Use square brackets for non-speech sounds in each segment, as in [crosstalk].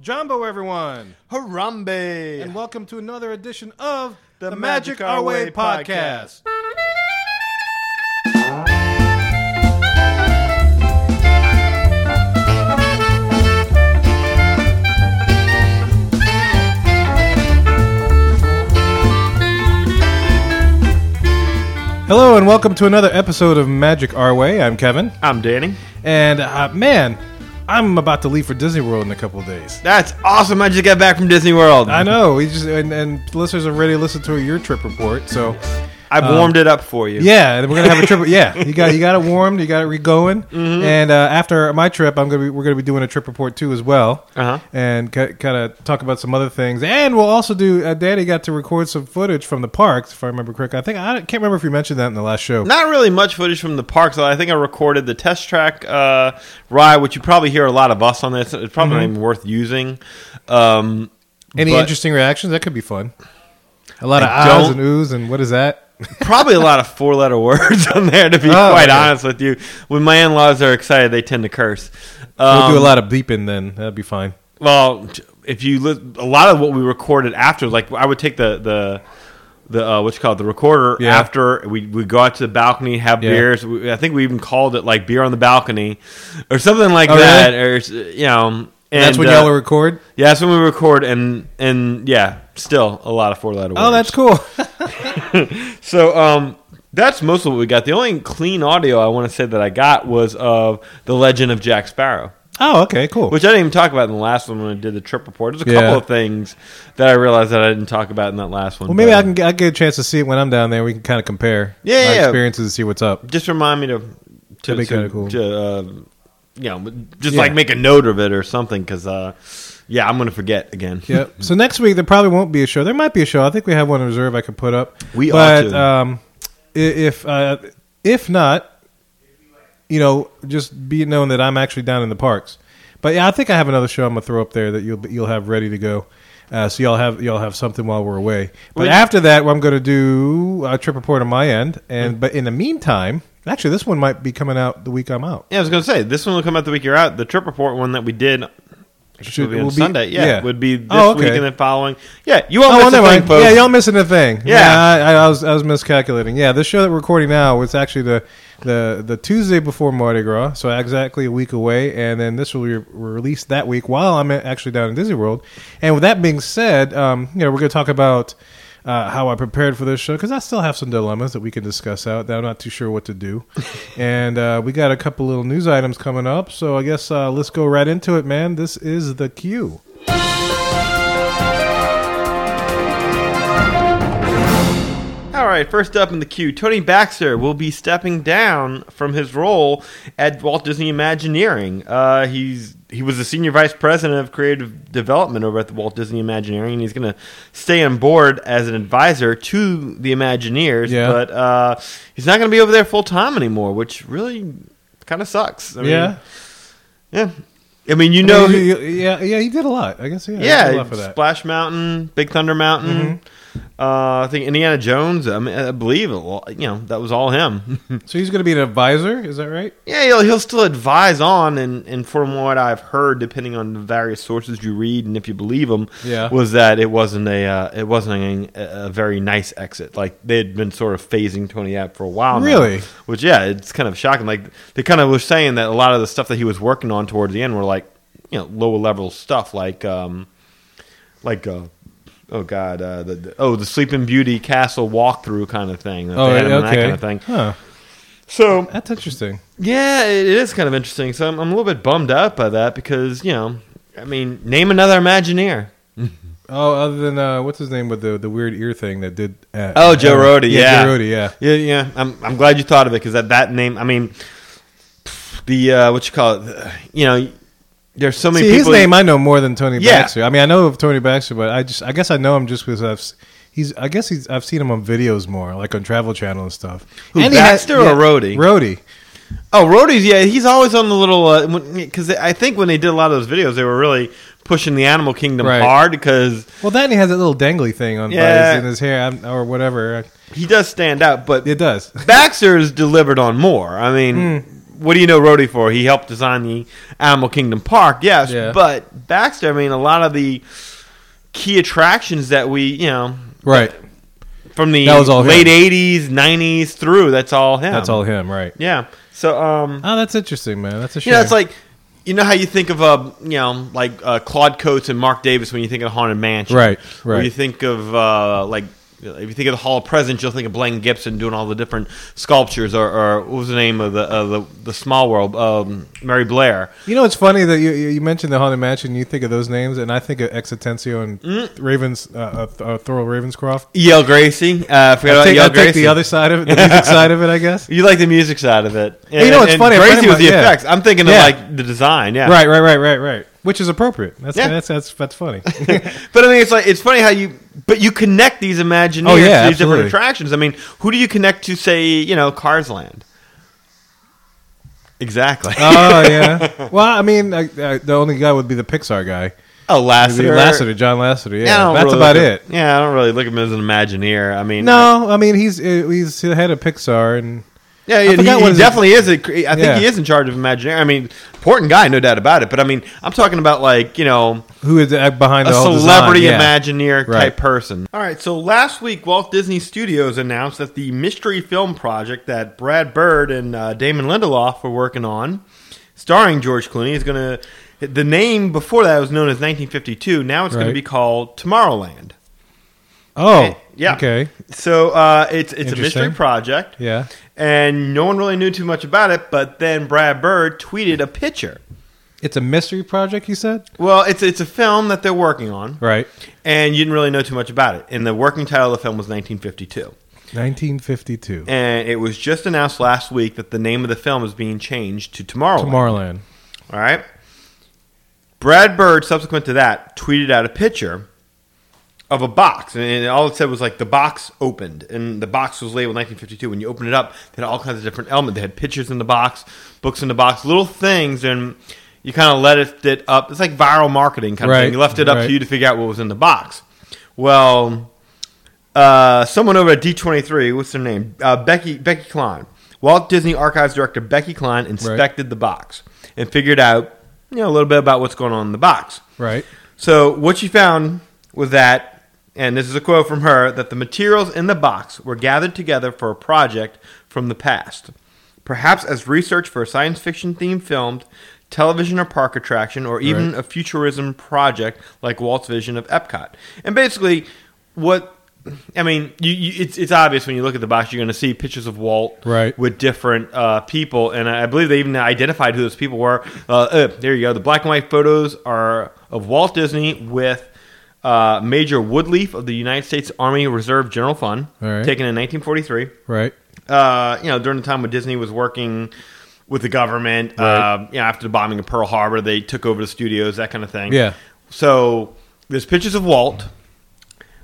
Jumbo, everyone, Harambe! and welcome to another edition of The Magic Our Way podcast. Hello, and welcome to another episode of Magic Our Way. I'm Kevin, I'm Danny. and uh, man, I'm about to leave for Disney World in a couple of days. That's awesome. I just got back from Disney World. I know, we just and, and listeners already listened to your trip report, so I've warmed it up for you. yeah, and we're gonna have a trip. [laughs] Yeah, you got you got it warmed, you got it re-going, and uh, after my trip, I'm gonna be we're gonna be doing a trip report too as well, Uh-huh. and kind of talk about some other things, and we'll also do. Uh, Danny got to record some footage from the parks, if I remember correctly. I think I can't remember if you mentioned that in the last show. Not really much footage from the parks. I think I recorded the test track uh, ride, which you probably hear a lot of us on this. It's probably not even worth using. Um, Any but interesting reactions? That could be fun. A lot of I ahs and oohs and what is that? Probably a lot of four-letter [laughs] words on there. To be Oh, quite okay. honest with you, when my in-laws are excited, they tend to curse. We'll Um, do a lot of bleeping then. That'd be fine. Well, if you li- a lot of what we recorded after, like I would take the the the uh, what's called the recorder Yeah. after we we go out to the balcony, have Yeah. beers. We, I think we even called it like beer on the balcony or something like Oh, that, or you know. And, That's when uh, y'all will record. yeah, that's when we record, and and yeah, still a lot of four letter words. Oh, that's cool. [laughs] So um, that's most of what we got. The only clean audio I want to say that I got was of the Legend of Jack Sparrow. oh, okay, cool. Which I didn't even talk about in the last one when I did the trip report. There's a Yeah. couple of things that I realized that I didn't talk about in that last one. well, maybe I can get, I get a chance to see it when I'm down there. We can kind of compare Yeah, yeah, yeah. experiences and see what's up. just remind me to to, That'd be kinda cool. to, uh, you know just Yeah. like make a note of it or something because uh, yeah, I'm gonna forget again. Yep. [laughs] So next week there probably won't be a show. There might be a show. I think we have one in reserve I could put up. We but, ought to. Um, if uh, if not, you know, just be known that I'm actually down in the parks. But yeah, I think I have another show I'm gonna throw up there that you'll you'll have ready to go. Uh, so y'all have y'all have something while we're away. But Well, after that, I'm going to do a trip report on my end. Mm. And but in the meantime, actually, this one might be coming out the week I'm out. Yeah, I was gonna say this one will come out the week you're out. The trip report one that we did. Should- be on be- Sunday, yeah, yeah. Would be this Oh, okay. week and then following. Yeah, you won't Oh, miss well, a thing, folks. Yeah, y'all missing a thing. Yeah. I, I, I was I was miscalculating. Yeah, the show that we're recording now was actually the the the Tuesday before Mardi Gras, so exactly a week away, and then this will be released that week while I'm actually down in Disney World. And with that being said, um, you know, we're going to talk about. Uh, how I prepared for this show because I still have some dilemmas that we can discuss out that I'm not too sure what to do, [laughs] and uh, we got a couple little news items coming up. So I guess uh, let's go right into it, man. This is the cue. Right, first up in the queue, Tony Baxter will be stepping down from his role at Walt Disney Imagineering. Uh, he's he was the senior vice president of creative development over at the Walt Disney Imagineering, and he's going to stay on board as an advisor to the Imagineers. Yeah. But uh, he's not going to be over there full time anymore, which really kind of sucks. I mean, yeah, yeah. I mean, you know, He- he- yeah, yeah, he did a lot. I guess yeah, he did a yeah, lot for that. Mm-hmm. Splash Mountain, Big Thunder Mountain. Uh, I think Indiana Jones. I, mean, I believe it. You know, that was all him. [laughs] So he's going to be an advisor, is that right? yeah, he'll, he'll still advise on, and, and from what I've heard, depending on the various sources you read, and if you believe them, Yeah. was that it wasn't a uh, it wasn't a, a very nice exit. Like they had been sort of phasing Tony out for a while. now. Really? Which yeah, it's kind of shocking. Like they kind of were saying that a lot of the stuff that he was working on towards the end were like you know lower level stuff, like um, like uh, oh god, uh, the, the oh the Sleeping Beauty Castle walkthrough kind of thing. Oh, they had him okay. that kind of thing. Huh. So That's interesting. yeah, it is kind of interesting. So I'm, I'm a little bit bummed out by that because you know, I mean, name another Imagineer. [laughs] Oh, other than uh, what's his name with the the weird ear thing that did? Uh, Oh, Joe uh, Rohde, yeah. Joe Rohde, yeah. Yeah, yeah. I'm I'm glad you thought of it because that that name. I mean, the uh, what you call it. You know, there's so many See, his name I know more than Tony Yeah. Baxter. I mean, I know of Tony Baxter, but I just I guess I know him just because I've he's I guess he's I've seen him on videos more, like on Travel Channel and stuff. Who, and had- Baxter or Rohde? Rohde. oh, Rohde's yeah. He's always on the little uh, because I think when they did a lot of those videos, they were really pushing the animal kingdom Right. hard because Well, then he has that little dangly thing on Yeah. his, in his hair or whatever. he does stand out. But It does. [laughs] Baxter's delivered on more. I mean, hmm. What do you know Rohde for? He helped design the Animal Kingdom Park, yes. Yeah. But Baxter, I mean, a lot of the key attractions that we, you know, Right. from the That was all late him. '80s, '90s through, that's all him. That's all him, right? Yeah. So, um, Oh, that's interesting, man. That's a shame. you know, it's like. You know how you think of uh, you know, like uh, Claude Coats and Marc Davis when you think of Haunted Mansion, Right, Or right. you think of uh, like if you think of the Hall of Presidents, you'll think of Blaine Gibson doing all the different sculptures, or, or what was the name of the uh, the, the Small World, um, Mary Blair. You know, it's funny that you you mentioned the Haunted Mansion. You think of those names, and I think of X Atencio and Mm. Ravens, uh, uh, uh, Ravenscroft. Yale Gracey, uh, I forgot I about take, Yale I take the other side of it, the music [laughs] side of it, I guess. You like the music side of it. Hey, you know, it's and funny, a friend Gracey was the yeah. effects. I'm thinking Yeah. of like the design. Yeah, Right, right, right, right, right. Which is appropriate. That's Yeah. that's that's that's funny. [laughs] But I mean, it's like it's funny how you, but you connect these Imagineers Oh, yeah, to these different attractions. I mean, who do you connect to? Say, you know, Cars Land. Exactly. oh yeah. [laughs] Well, I mean, I, I, the only guy would be the Pixar guy, oh, Lasseter. Lasseter, John Lasseter. Yeah, that's really about it. at- yeah, I don't really look at him as an Imagineer. I mean, No, I mean he's he's the head of Pixar, and Yeah, he, forgot he, what he his- definitely is. A, I think Yeah. he is in charge of Imagineering. I mean, important guy, no doubt about it. But I mean, I'm talking about like you know who is uh, behind a the whole celebrity design. Yeah. Imagineer Right. type person. All right, so last week Walt Disney Studios announced that the mystery film project that Brad Bird and uh, Damon Lindelof were working on, starring George Clooney, is going to. The name before that was known as 1952. Now it's going to be called Tomorrowland. Oh, Yeah. Okay. So uh, it's it's a mystery project. Yeah. And no one really knew too much about it. But then Brad Bird tweeted a picture. It's a mystery project. You said. Well, it's it's a film that they're working on, Right. and you didn't really know too much about it. And the working title of the film was 1952, 1952. and it was just announced last week that the name of the film is being changed to Tomorrowland. Tomorrowland. All right. Brad Bird, subsequent to that, tweeted out a picture of a box, and all it said was like the box opened, and the box was labeled 1952. When you open it up, they had all kinds of different elements. They had pictures in the box, books in the box, little things, and you kind of let it, it up. It's like viral marketing kind of thing. You left it up right. to you to figure out what was in the box. Well, uh, someone over at D23, what's their name? Uh, Becky Becky Cline. Walt Disney Archives director Becky Cline inspected the box and figured out, you know, a little bit about what's going on in the box. Right. So what she found was that, and this is a quote from her, that the materials in the box were gathered together for a project from the past, perhaps as research for a science fiction themed film, television or park attraction, or even Right. a futurism project like Walt's vision of Epcot. And basically, what I mean, you, you, it's it's obvious when you look at the box, you're going to see pictures of Walt Right. with different uh, people, and I believe they even identified who those people were. Uh, uh, there you go. The black and white photos are of Walt Disney with uh, Major Woodleaf of the United States Army Reserve General Fund, right. taken in 1943. Right. Uh, you know, during the time when Disney was working with the government, Right. uh, you know, after the bombing of Pearl Harbor, they took over the studios, that kind of thing. Yeah. So there's pictures of Walt.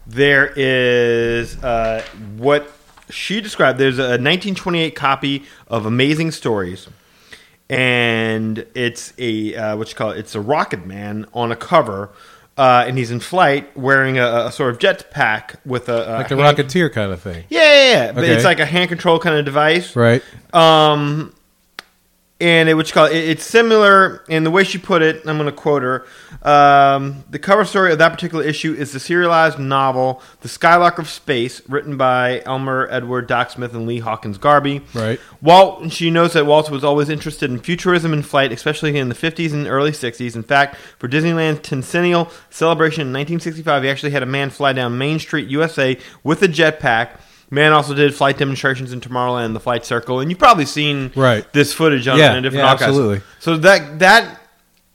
There is uh, what she described. There's a 1928 copy of Amazing Stories, and it's a uh, what you call it? It's a Rocket Man on a cover, uh, and he's in flight wearing a, a sort of jetpack with a, a Like the hand- Rocketeer kind of thing. Yeah, yeah, yeah. But Okay. it's like a hand control kind of device. Right. Um, and it, what you call it, it's similar in the way she put it. I'm going to quote her. Um, the cover story of that particular issue is the serialized novel "The Skylark of Space," written by Elmer Edward Doc Smith and Lee Hawkins Garby. Right. Walt, she knows that Walt was always interested in futurism and flight, especially in the 50s and early 60s. In fact, for Disneyland's centennial celebration in 1965, he actually had a man fly down Main Street, USA, with a jetpack. Man also did flight demonstrations in Tomorrowland, the Flight Circle, and you've probably seen Right. this footage on Yeah, in different yeah, absolutely. So that that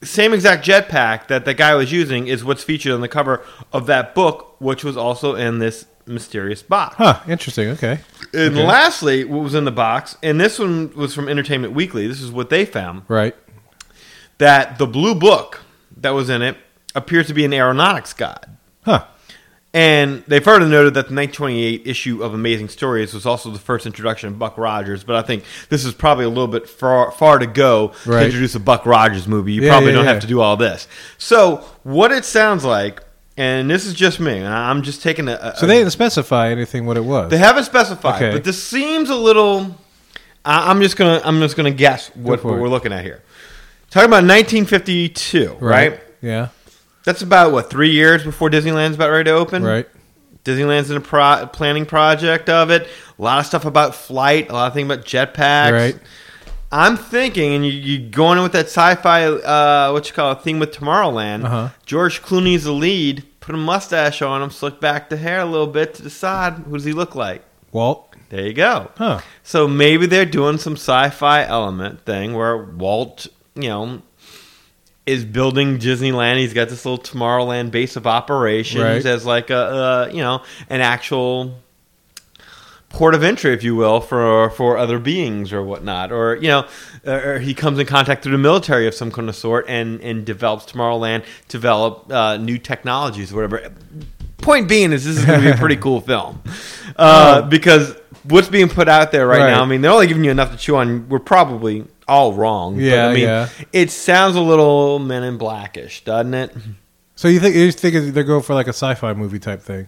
same exact jetpack that the guy was using is what's featured on the cover of that book, which was also in this mysterious box. Huh. Interesting. Okay. And Okay. lastly, what was in the box, and this one was from Entertainment Weekly. This is what they found Right. that the blue book that was in it appears to be an aeronautics guide. Huh. And they further noted that the 1928 issue of Amazing Stories was also the first introduction of Buck Rogers. But I think this is probably a little bit far, far to go Right. to introduce a Buck Rogers movie. You Yeah, probably yeah, don't yeah. have to do all this. So, what it sounds like, and this is just me, and I'm just taking a. a So they didn't specify anything what it was. They haven't specified, Okay. but this seems a little. I'm just gonna I'm just gonna guess what, what we're looking at here. Talking about 1952, right? Yeah. That's about what three years before Disneyland's about ready to open. Right. Disneyland's in a pro- planning project of it. A lot of stuff about flight. A lot of things about jetpacks. Right. I'm thinking, and you, you going in with that sci-fi, uh, what you call it, thing with Tomorrowland. Uh-huh. George Clooney's the lead. Put a mustache on him, slick back the hair a little bit to decide who does he look like. Walt. There you go. Huh. So maybe they're doing some sci-fi element thing where Walt, you know, is building Disneyland. He's got this little Tomorrowland base of operations Right. as like a, uh, you know, an actual port of entry, if you will, for for other beings or whatnot. Or you know, or he comes in contact through the military of some kind of sort and and develops Tomorrowland, develop uh, new technologies or whatever. Point being is this is going to be a pretty [laughs] cool film uh, because what's being put out there right, Right. now. I mean, they're only giving you enough to chew on. We're probably all wrong. but, Yeah, I mean, yeah. it sounds a little Men in Blackish, doesn't it? So you think you think they're going for like a sci-fi movie type thing?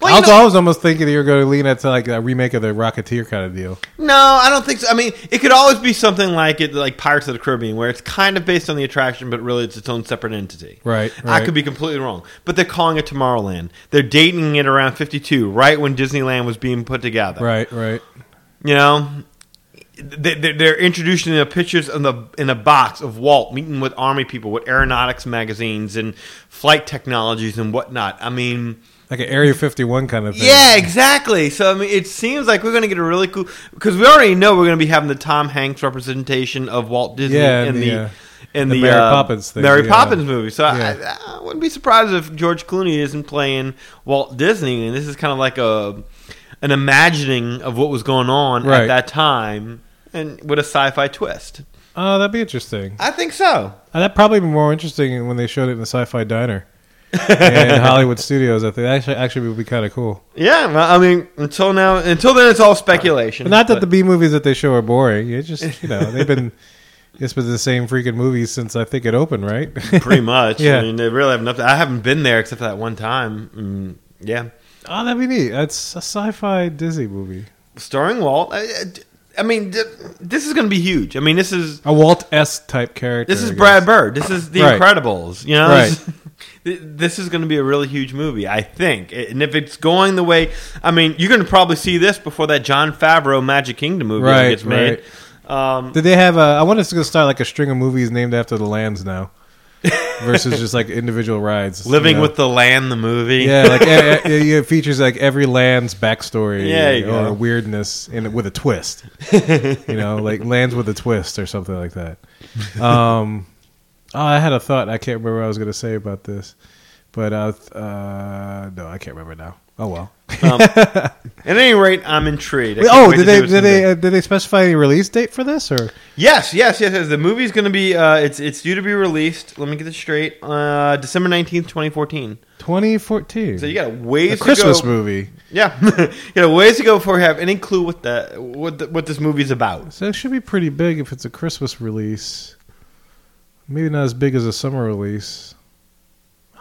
Well, I was, know- I was almost thinking you were going to lean into like a remake of the Rocketeer kind of deal. No, I don't think so. I mean, it could always be something like it, like Pirates of the Caribbean, where it's kind of based on the attraction, but really it's its own separate entity. Right, I could be completely wrong, but they're calling it Tomorrowland. They're dating it around '52, right when Disneyland was being put together. Right, right. You know, they're introducing the pictures in the in a box of Walt meeting with army people, with aeronautics magazines and flight technologies and whatnot. I mean. Like an Area 51 kind of thing. Yeah, exactly. So I mean, it seems like we're going to get a really cool because we already know we're going to be having the Tom Hanks representation of Walt Disney Yeah, in the, the uh, in the the, Mary uh, Poppins thing, Mary yeah. Poppins movie. So Yeah. I, I wouldn't be surprised if George Clooney isn't playing Walt Disney, and this is kind of like a an imagining of what was going on Right. at that time, and with a sci-fi twist. Oh, that'd be interesting. I think so. Uh, that'd probably be more interesting when they showed it in the Sci-Fi Diner in [laughs] Hollywood Studios. I think actually actually would be kind of cool. Yeah, well, I mean, until now, until then, it's all speculation. But not that but- the B movies that they show are boring. It's just you know [laughs] they've been it's been the same freaking movies since I think it opened, right? [laughs] pretty much. Yeah. I mean, they really have enough. I haven't been there except for that one time. Mm, yeah, oh, that'd be neat. It's a sci-fi Disney movie. starring Walt. I, mean, th- this is going to be huge. I mean, this is A Walt S type character. this is Brad Bird. This is The Right. Incredibles. You know, Right. [laughs] This- this is going to be a really huge movie, I think. And if it's going the way, I mean, you're going to probably see this before that Jon Favreau Magic Kingdom movie Right, gets made. Um, Did they have a? I want us to start like a string of movies named after the lands now, versus just like individual rides. Living you know? with the Land, the movie. Yeah, like [laughs] eh, yeah, it features like every land's backstory Yeah, or go. weirdness in with a twist. [laughs] you know, like lands with a twist or something like that. Um, [laughs] oh, I had a thought. I can't remember what I was going to say about this, but uh, uh, no, I can't remember now. Oh well. Um, [laughs] at any rate, I'm intrigued. Oh, did they did they uh, did they specify any release date for this or? Yes, yes, yes, yes. The movie's going to be. Uh, it's it's due to be released. Let me get this straight. Uh, December nineteenth, twenty fourteen. 2014. So you got a ways a to Christmas go. movie. Yeah, [laughs] you got a ways to go before you have any clue what the what the, what this movie's about. So it should be pretty big if it's a Christmas release. Maybe not as big as a summer release.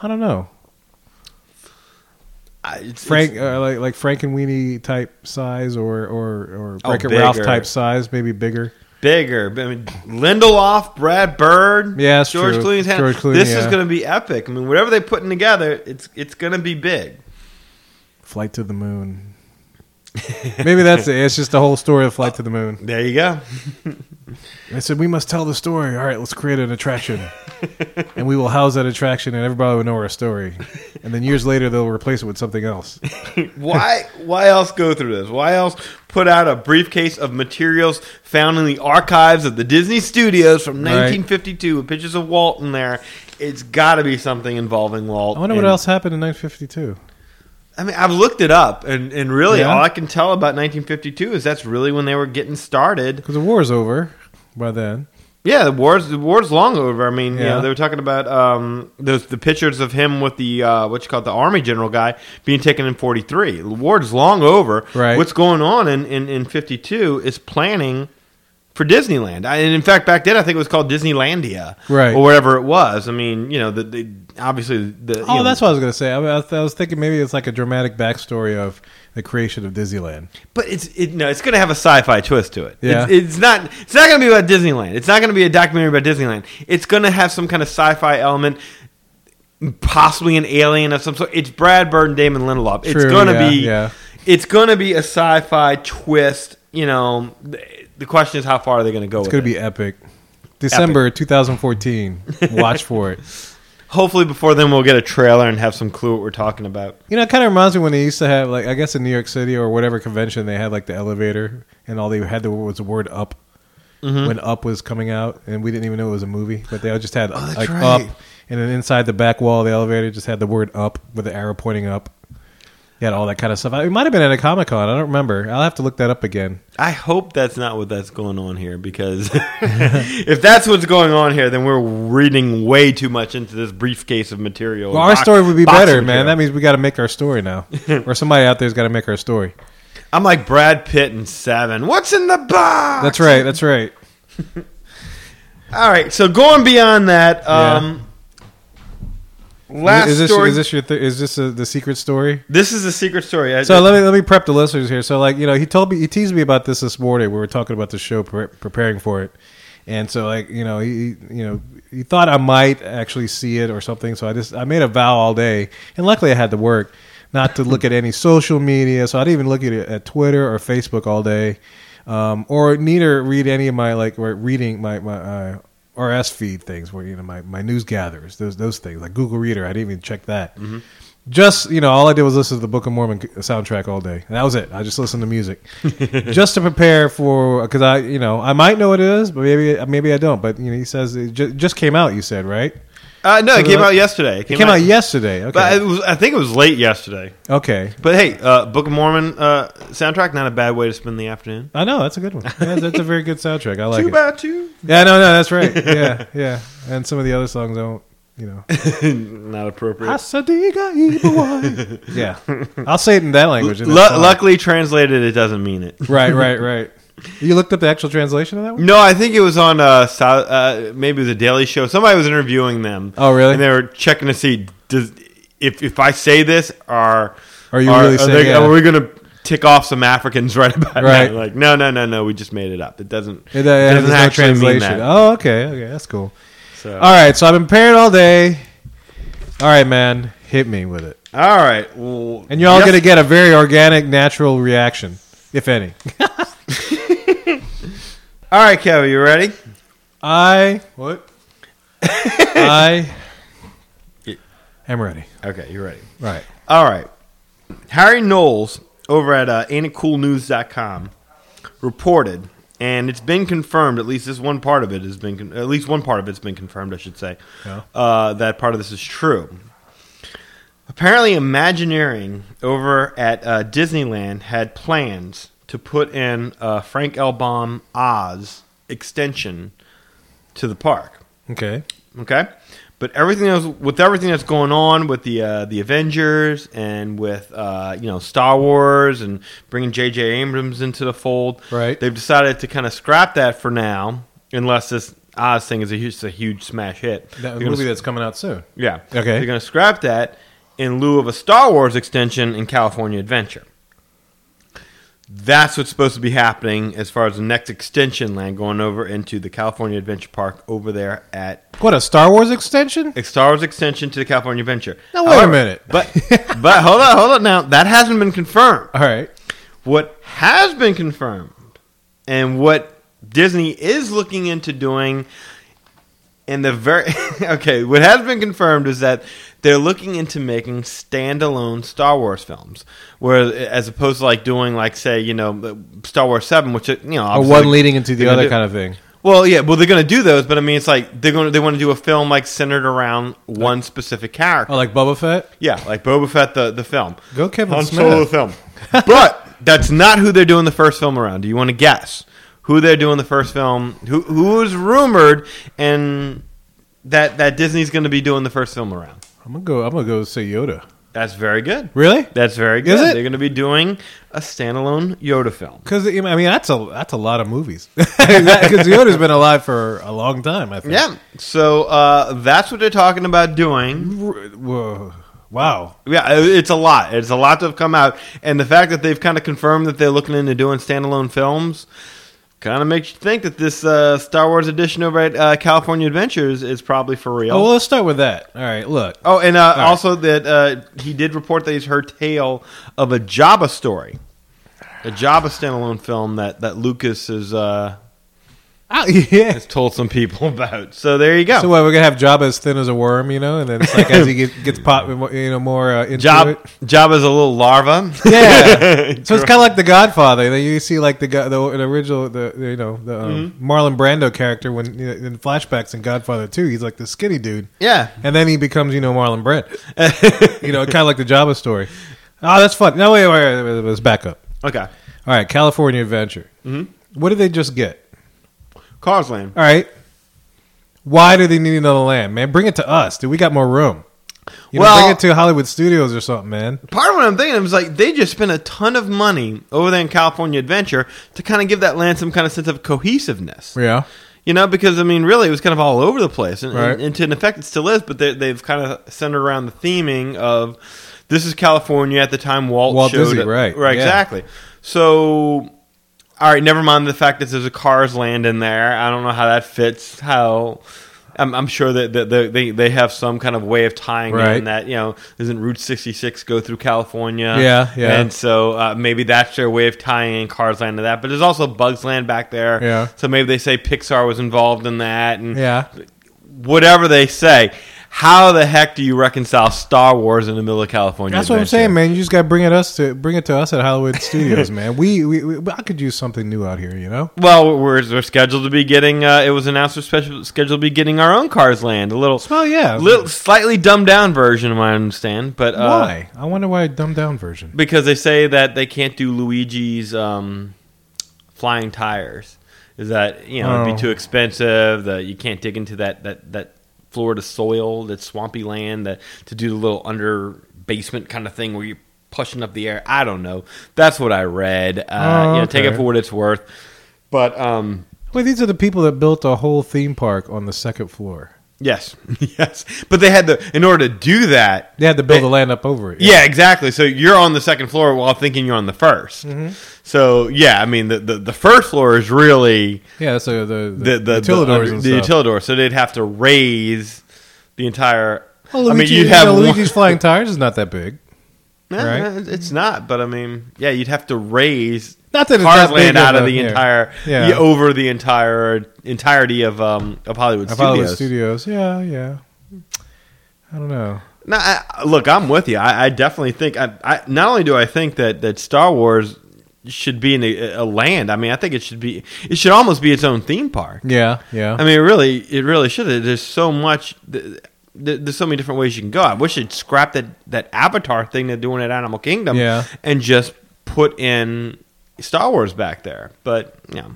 I don't know. It's, Frank, it's- uh, like like Frankenweenie type size, or or or Oh, Wreck It Ralph type size, maybe bigger. bigger. I mean, Lindelof, Brad Bird, Yeah, George true. Clooney's hand. George Clooney, this is going to be epic. I mean, whatever they're putting together, it's it's going to be big. Flight to the Moon. maybe that's it. It's just the whole story of Flight to the Moon. There you go. [laughs] I said we must tell the story. All right, let's create an attraction, [laughs] and we will house that attraction, and everybody will know our story. And then years later, they'll replace it with something else. [laughs] why why else go through this? Why else put out a briefcase of materials found in the archives of the Disney Studios from Right. 1952 with pictures of Walt in there? It's got to be something involving Walt. I wonder what And- else happened in 1952. I mean, I've looked it up, and, and really, Yeah? all I can tell about 1952 is that's really when they were getting started. Because the war's over by then. Yeah, the war's the war's long over. I mean, you Yeah. know, they were talking about um, those the pictures of him with the uh, what you call it, the army general guy being taken in '43. The war's long over. Right. What's going on in in, in '52 is planning for Disneyland. I, and in fact, back then I think it was called Disneylandia, Right. or whatever it was. I mean, you know, the, the obviously the. you Oh, know, that's what I was gonna say. I, I, was- I was thinking maybe it's like a dramatic backstory of the creation of Disneyland. But it's it, no, it's going to have a sci-fi twist to it. Yeah. It's, it's not. It's not going to be about Disneyland. It's not going to be a documentary about Disneyland. It's going to have some kind of sci-fi element, possibly an alien of some sort. It's Brad Bird and Damon Lindelof. it's going to yeah, be. yeah. It's going to be a sci-fi twist. You know, the, question is how far are they going to go? It's gonna be epic. December 2014. [laughs] Watch for it. Hopefully, before then, we'll get a trailer and have some clue what we're talking about. You know, it kind of reminds me when they used to have like I guess in New York City or whatever convention they had like the elevator and all they had the was the word up Mm-hmm. when Up was coming out and we didn't even know it was a movie, but they all just had Oh, like right. Up and then inside the back wall of the elevator just had the word Up with the arrow pointing up. You had all that kind of stuff. It might have been at a Comic Con. I don't remember. I'll have to look that up again. I hope that's not what that's going on here because [laughs] if that's what's going on here, then we're reading way too much into this briefcase of material. Well, our Box- story would be better, of man. That means we got to make our story now, [laughs] or somebody out there's got to make our story. I'm like Brad Pitt in Seven. What's in the box? That's right. That's right. [laughs] All right. So going beyond that, um, last is this story. is this your th- is this a, the secret story? this is a secret story. I, So let me let me prep the listeners here. So like you know, he told me he teased me about this this morning. We were talking about the show, pre- preparing for it, and so like you know he he- you know he thought I might actually see it or something. So I just I made a vow all day, and luckily I had to work not to look at any social media. So I didn't even look at it at Twitter or Facebook all day, um, or neither read any of my like reading my my. Uh, RS feed things where you know my, my news gatherers those those things like Google Reader I didn't even check that. Mm-hmm. Just you know all i did was listen to the book of mormon soundtrack all day. And that was it. I just listened to music. [laughs] Just to prepare for because i you know i might know what it is but maybe maybe i don't. But you know he says it ju- just came out you said right uh, no, it came out yesterday. it came out yesterday okay But it was, I think it was late yesterday. okay But hey, uh, Book of Mormon uh, soundtrack, not a bad way to spend the afternoon. i know that's a good one yeah, that's a very good soundtrack i like Two it by two. yeah no no that's right [laughs] yeah yeah and some of the other songs don't you know [laughs] not appropriate. Asadiga [laughs] yeah i'll say it in that language and Lu- that's fine. luckily translated, it doesn't mean it. right right right you looked up the actual translation of that one No, I think it was on uh, South, uh maybe it was a Daily Show. Somebody was interviewing them. Oh, really? And they were checking to see does if if I say this, are Are you really saying- they- yeah. are we going to tick off some Africans [laughs] right about Right. now? Like no, no, no, no. We just made it up. It doesn't. It, uh, It doesn't no actually mean translation. that. Oh, okay, okay, that's cool. So, All right, so I've been preparing all day. All right, man, hit me with it, all right. Well, and you're all yes- gonna get a very organic, natural reaction, if any. [laughs] All right, Kevin, you ready? I what? [laughs] I am ready. Okay, you're ready. Right. All right. Harry Knowles over at uh, AintItCoolNews.com reported, and it's been confirmed. At least this one part of it has been. Con- at least one part of it's been confirmed. I should say Yeah. uh, that part of this is true. Apparently, Imagineering over at uh, Disneyland had plans to put in a Frank L. Baum Oz extension to the park. Okay. Okay, but everything else with everything that's going on with the uh, the Avengers and with uh, you know Star Wars and bringing J.J. Abrams into the fold, Right. They've decided to kind of scrap that for now, unless this Oz thing is a huge, a huge smash hit. That They're gonna movie that's coming out soon. yeah, Okay. They're going to scrap that in lieu of a Star Wars extension in California Adventure. That's what's supposed to be happening as far as the next extension land going over into the California Adventure Park over there at What a Star Wars extension? a Star Wars extension to the California Adventure. Now, wait a minute. But [laughs] but hold on, hold on now. That hasn't been confirmed. All right. What has been confirmed and what Disney is looking into doing in the very [laughs] okay, what has been confirmed is that they're looking into making standalone Star Wars films, where as opposed to like doing like say you know Star Wars Seven, which you know Or one leading into the other do- kind of thing. well, yeah, well, they're going to do those, but I mean, it's like they're going to they want to do a film like centered around one specific character. Oh, like Boba Fett? Yeah, like Boba Fett, the the film, Go Kevin Han Smith. Solo, film. [laughs] but that's not who they're doing the first film around. Do you want to guess who they're doing the first film? Who who is rumored and that that Disney's going to be doing the first film around? I'm gonna go. I'm gonna go say Yoda. That's very good. Really? That's very Is good. it? They're going to be doing a standalone Yoda film. Because I mean that's a that's a lot of movies. [laughs] Because Yoda's been alive for a long time. I think. Yeah. So uh, that's what they're talking about doing. Whoa. Wow. Yeah, it's a lot. It's a lot to have come out, and the fact that they've kind of confirmed that they're looking into doing standalone films kind of makes you think that this uh, Star Wars edition over at uh, California Adventures is probably for real. Oh, well, let's start with that. All right. Look. Oh, and uh, right. also that uh, he did report that he's heard tale of a Jabba story, a Jabba standalone film that that Lucas has Ah, [laughs] yeah. has told some people [laughs] about. So there you go. So what? We're gonna have Jabba as thin as a worm, you know, and then it's like as he get, [laughs] gets pop, you know, more uh, into Job it. Jabba's a little larva. Yeah. so it's kind of like The Godfather. Then you see like the guy, the, the original, the you know, the um, Mm-hmm. Marlon Brando character when you know, in flashbacks in Godfather Two, he's like the skinny dude, yeah. and then he becomes you know Marlon Brando. you know, kind of like the Jabba story. Oh, that's fun. No, wait, wait, wait, wait, let's back up. Okay. All right, California Adventure. Mhm. What did they just get? Cars Land. All right. Why do they need another land, man? Bring it to us, dude. We got more room. You know, Well- bring it to Hollywood Studios or something, man. Part of what I'm thinking is like they just spent a ton of money over there in California Adventure to kind of give that land some kind of sense of cohesiveness. Yeah. You know, because I mean, really, it was kind of all over the place, and, Right. and, and to an effect, it still is. But they, they've kind of centered around the theming of this is California at the time Walt, Walt showed Disney, it. right, right, yeah. exactly. So, all right, never mind the fact that there's a Cars Land in there. I don't know how that fits. How I'm, I'm sure that, that that they they have some kind of way of tying Right. in that you know doesn't Route 66 go through California? Yeah, yeah. And so uh, maybe that's their way of tying in Cars Land to that. But there's also Bugs Land back there. Yeah. So maybe they say Pixar was involved in that, and Yeah. whatever they say. How the heck do you reconcile Star Wars in the middle of California? That's what I'm Adventure? saying, man. You just got to bring it us to bring it to us at Hollywood Studios, man. We, we, we I could use something new out here, you know. Well, we're, we're scheduled to be getting. Uh, it was announced we're special, scheduled to be getting our own Cars Land, a little, Well, yeah. little slightly dumbed down version, of I understand. But uh, why? I wonder why a dumbed down version. Because they say that they can't do Luigi's um, flying tires. Is that you know it'd Oh. be too expensive? That you can't dig into that that that Florida soil, that swampy land, that to do the little under basement kind of thing where you're pushing up the air. I don't know. That's what I read. Uh, Oh, you know, take it for what it's worth. But um, Wait, these are the people that built a whole theme park on the second floor. Yes, [laughs] yes. But they had to in order to do that. They had to build They- the land up over it. Yeah, exactly. So you're on the second floor while thinking you're on the 1st Mm-hmm. So yeah, I mean the, the the first floor is really yeah. So the the, the the, utilidors the, and the stuff. utilidor. So they'd have to raise the entire. Well, I mean, you'd have you know, one- Luigi's flying tires is not that big. [laughs] Eh, right? It's not, but I mean, yeah, you'd have to raise Not that it's that big Land out of the yeah. entire Yeah. yeah, over the entire entirety of um of Hollywood Of Studios. Hollywood Studios. Yeah, yeah. I don't know. No, I, look, I'm with you. I, I definitely think. I, I not only do I think that that Star Wars should be in a, a land. I mean, I think it should be. It should almost be its own theme park. Yeah, yeah. I mean, it really, it really should. There's so much. th- th- There's so many different ways you can go. I wish they'd scrap that that Avatar thing they're doing at Animal Kingdom, Yeah. and just put in Star Wars back there. But you know,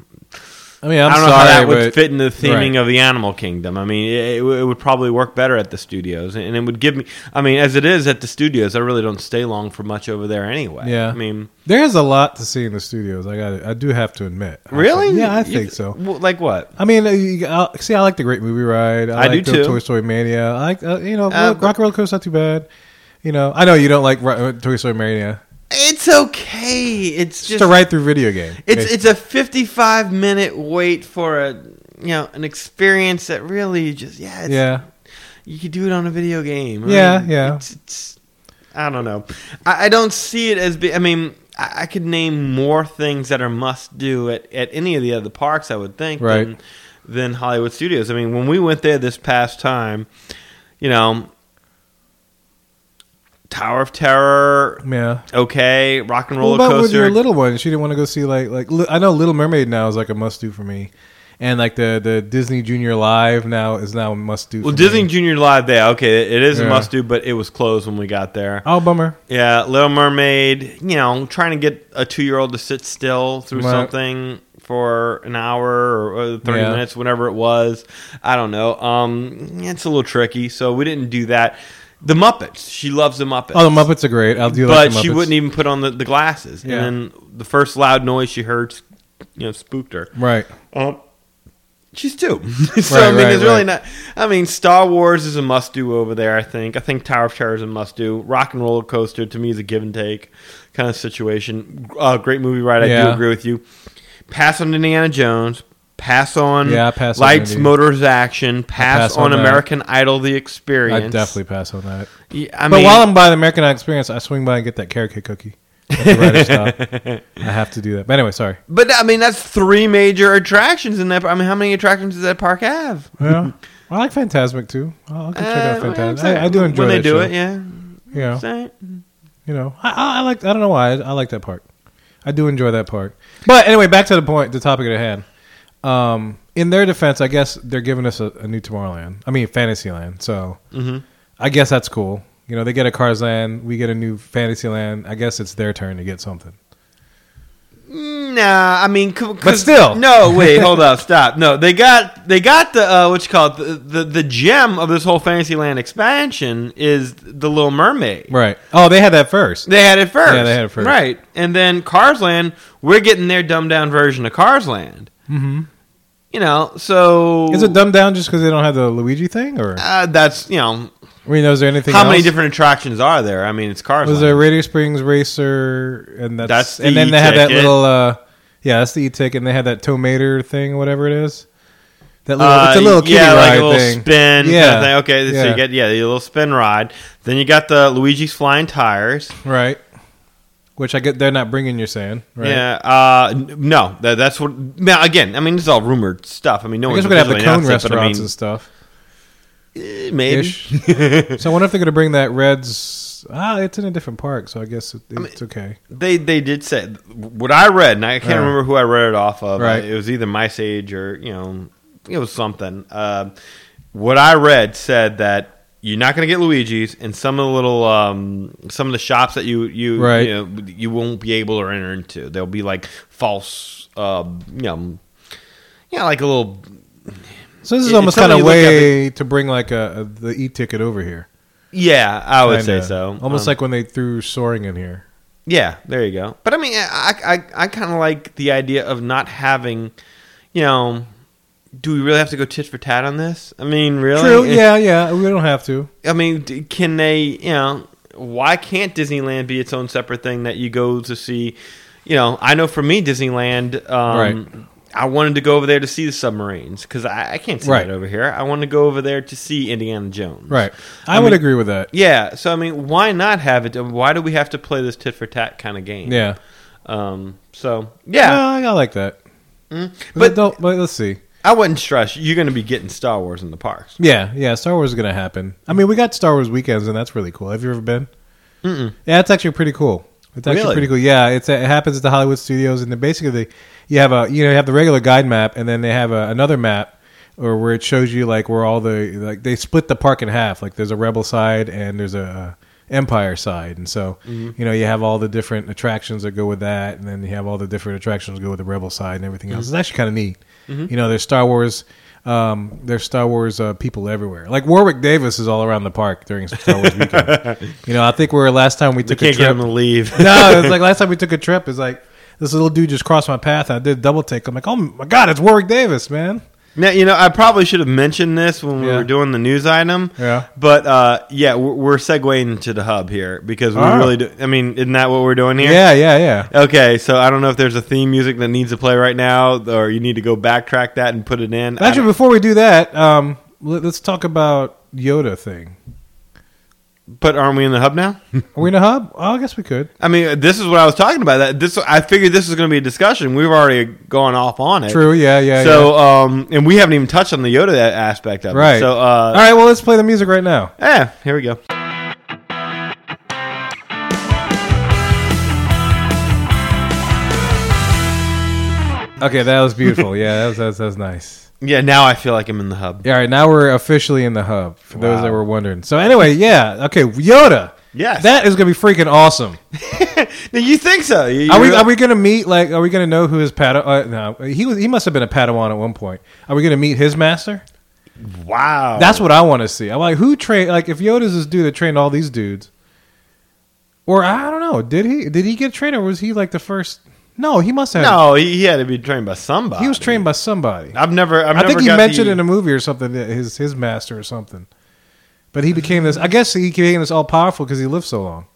I mean, I'm I do not know how that would fit in the theming Right. of the Animal Kingdom. I mean, it, it would- probably work better at the studios, and it would give me. I mean, as it is at the studios, I really don't stay long for much over there anyway. Yeah. I mean, There's a lot to see in the studios. I got. I do have to admit. Really? yeah, I You- think so. well, Like what? I mean, uh, you, I, see, I like the Great Movie Ride. I, I like do the too. Toy Story Mania. I like, uh, you know, Uh, Rock Roller Coaster not too bad. You know, I know you don't like uh, Toy Story Mania. It's okay. It's Just just a right through video game. It's it's a 55 minute wait for a you know an experience that really just yeah it's, yeah, you could do it on a video game. I Yeah, yeah. It's, it's I don't know. I, I don't see it as be, I mean I, I could name more things that are must do at, at any of the other parks. I would think Right. than, than Hollywood Studios. I mean when we went there this past time, you know. Tower of Terror, yeah. okay. Rock and Roller What about with your little one? She didn't want to go see like like li- I know Little Mermaid now is like a must do for me, and like the the Disney Junior Live now is now a must do. Well, Disney Junior Live there, okay, it is a must do, but it was closed when we got there. Oh bummer. Yeah, Little Mermaid, you know, trying to get a two year old to sit still through Right. something for an hour or uh, 30 Yeah. minutes, whatever it was. I don't know. Um, it's a little tricky, so we didn't do that. The Muppets. She loves the Muppets. Oh, the Muppets are great. I'll do. but like she wouldn't even put on the, the glasses. Yeah. And then the first loud noise she heard, you know, spooked her. Right. Um, she's two. [laughs] so Right, I mean, right, it's really not. I mean, Star Wars is a must do over there. I think. I think Tower of Terror is a must do. Rock and Roller Coaster to me is a give and take kind of situation. Uh, great movie, right? I do agree with you. Pass on Indiana Jones. Pass on Yeah, pass on Lights, Indy. Motors, Action. Pass, pass on, on. American Idol, The Experience. I definitely pass on that. Yeah, I but mean, while I'm by the American Idol Experience, I swing by and get that carrot cake cookie. At the writer's [laughs] stop. I have to do that. But anyway, sorry. but I mean, that's three major attractions in that. I mean, how many attractions does that park have? Yeah, I like Fantasmic too. I'll, go check out Uh, well, Fantasmic. I'm I, I do enjoy when they do show. it. Yeah, You know, you know, I, I, I like. I don't know why. I, I like that part. I do enjoy that part. But anyway, back to the point, the topic at hand. Um, in their defense, I guess they're giving us a, a new Tomorrowland. I mean, Fantasyland. So Mhm. I guess that's cool. You know, they get a Cars Land, we get a new Fantasyland. I guess it's their turn to get something. Nah, I mean, But still. no. Wait, [laughs] hold up, stop. No, they got they got the uh, what you call it, the, the the gem of this whole Fantasyland expansion is the Little Mermaid. Right. Oh, they had that first. They had it first. Yeah, they had it first. Right, and then Cars Land, we're getting their dumbed down version of Cars Land. Mm-hmm. You know, so Is it dumbed down just because they don't have the Luigi thing, or Uh, that's you know I mean, is there anything? how many different attractions are there? I mean, it's Cars Was there Radiator Springs Racer, and that's, That's the and then they had that little, uh, yeah, that's the e-ticket, and they had that Tow Mater thing, whatever it is. That little, Uh, it's a little kiddie yeah, like a little thing. spin. Yeah, kind of. Okay, so yeah. you get yeah, the little spin ride. Then you got the Luigi's flying tires. right? Which I get, they're not bringing. You're saying, right? Yeah. Uh, n- no, that, that's what. Now again, I mean, this is all rumored stuff. I mean, no I one's we're gonna have the officially cone announced it, but restaurants I and stuff. eh, maybe. Ish. so I wonder if they're gonna bring that Reds. Ah, it's in a different park, so I guess it, it's okay. They they did say what I read, and I can't Yeah. remember who I read it off of. Right. It was either MiceAge or you know, it was something. Uh, what I read said that you're not going to get Luigi's, and some of the little um, some of the shops that you you Right. you know you won't be able to enter into. There'll be like false, uh, you know, yeah, like a little. So this is It- almost kind of way to bring like a, a the e-ticket over here. Yeah, I would Kinda. say so. Almost Um, like when they threw soaring in here. Yeah, there you go. But I mean, I I, I kind of like the idea of not having, you know, do we really have to go tit for tat on this? I mean, really? True. Yeah, yeah. We don't have to. I mean, can they? You know, why can't Disneyland be its own separate thing that you go to see? You know, I know for me, Disneyland. Um, Right. I wanted to go over there to see the submarines because I, I can't see Right. that over here. I want to go over there to see Indiana Jones. Right. I, I would mean- agree with that. Yeah. So I mean, why not have it? Why do we have to play this tit for tat kind of game? Yeah. Um. So yeah, No, I, like that. Mm. But, But- but let's see. I wouldn't stress. You're going to be getting Star Wars in the parks. Yeah, yeah. Star Wars is gonna happen. I mean, we got Star Wars weekends, and that's really cool. Have you ever been? Mm-mm. Yeah, it's actually pretty cool. It's actually Really? pretty cool. Yeah, it's it happens at the Hollywood Studios, and basically you have a you know you have the regular guide map, and then they have a, another map, or where it shows you like where all the like they split the park in half. Like there's a Rebel side and there's a, uh Empire side, and so Mm-hmm. you know you have all the different attractions that go with that, and then you have all the different attractions that go with the Rebel side and everything else. It's actually kind of neat. Mm-hmm. You know, there's Star Wars. Um, there's Star Wars uh, people everywhere. Like Warwick Davis is all around the park during Star Wars weekend. [laughs] you know, I think we're last time we took a can't get trip. to leave. [laughs] no, it's [laughs] like last time we took a trip. It's like this little dude just crossed my path. I did a double take. I'm like, oh my god, it's Warwick Davis, man. Now, you know, I probably should have mentioned this when we Yeah. were doing the news item. Yeah. But uh, yeah, we're, we're segueing into the hub here because we Oh. really do. I mean, isn't that what we're doing here? Yeah, yeah, yeah. Okay, so I don't know if there's a theme music that needs to play right now, or you need to go backtrack that and put it in. Actually, before we do that, um, let, us talk about Yoda thing. But aren't we in the hub now? [laughs] Are we in a hub? Oh, I guess we could. I mean, this is what I was talking about. That this, I figured this was going to be a discussion. We've already gone off on it. True. Yeah, yeah. so, um, and we haven't even touched on the Yoda aspect of right. it. So, all uh, right. Well, let's play the music right now. yeah, here we go. Okay, that was beautiful. yeah, that was that was, that was nice. Yeah, now I feel like I'm in the hub. Yeah, all right, now we're officially in the hub. For those Wow. that were wondering. So anyway, yeah. Okay, Yoda. Yes. That is gonna be freaking awesome. [laughs] You think so? You- Are we are we gonna meet like are we gonna know who his padawan? Uh, no, he was he must have been a padawan at one point. Are we gonna meet his master? Wow. That's what I want to see. I'm like, who trained? Like, if Yoda's this dude that trained all these dudes, or I don't know, did he? Did he get trained, or was he like the first? No, he must have. No, he, he had to be trained by somebody. he was trained by somebody. I've never. I've I think never he mentioned the- in a movie or something that his his master or something. But he became this. I guess he became this all powerful because he lived so long.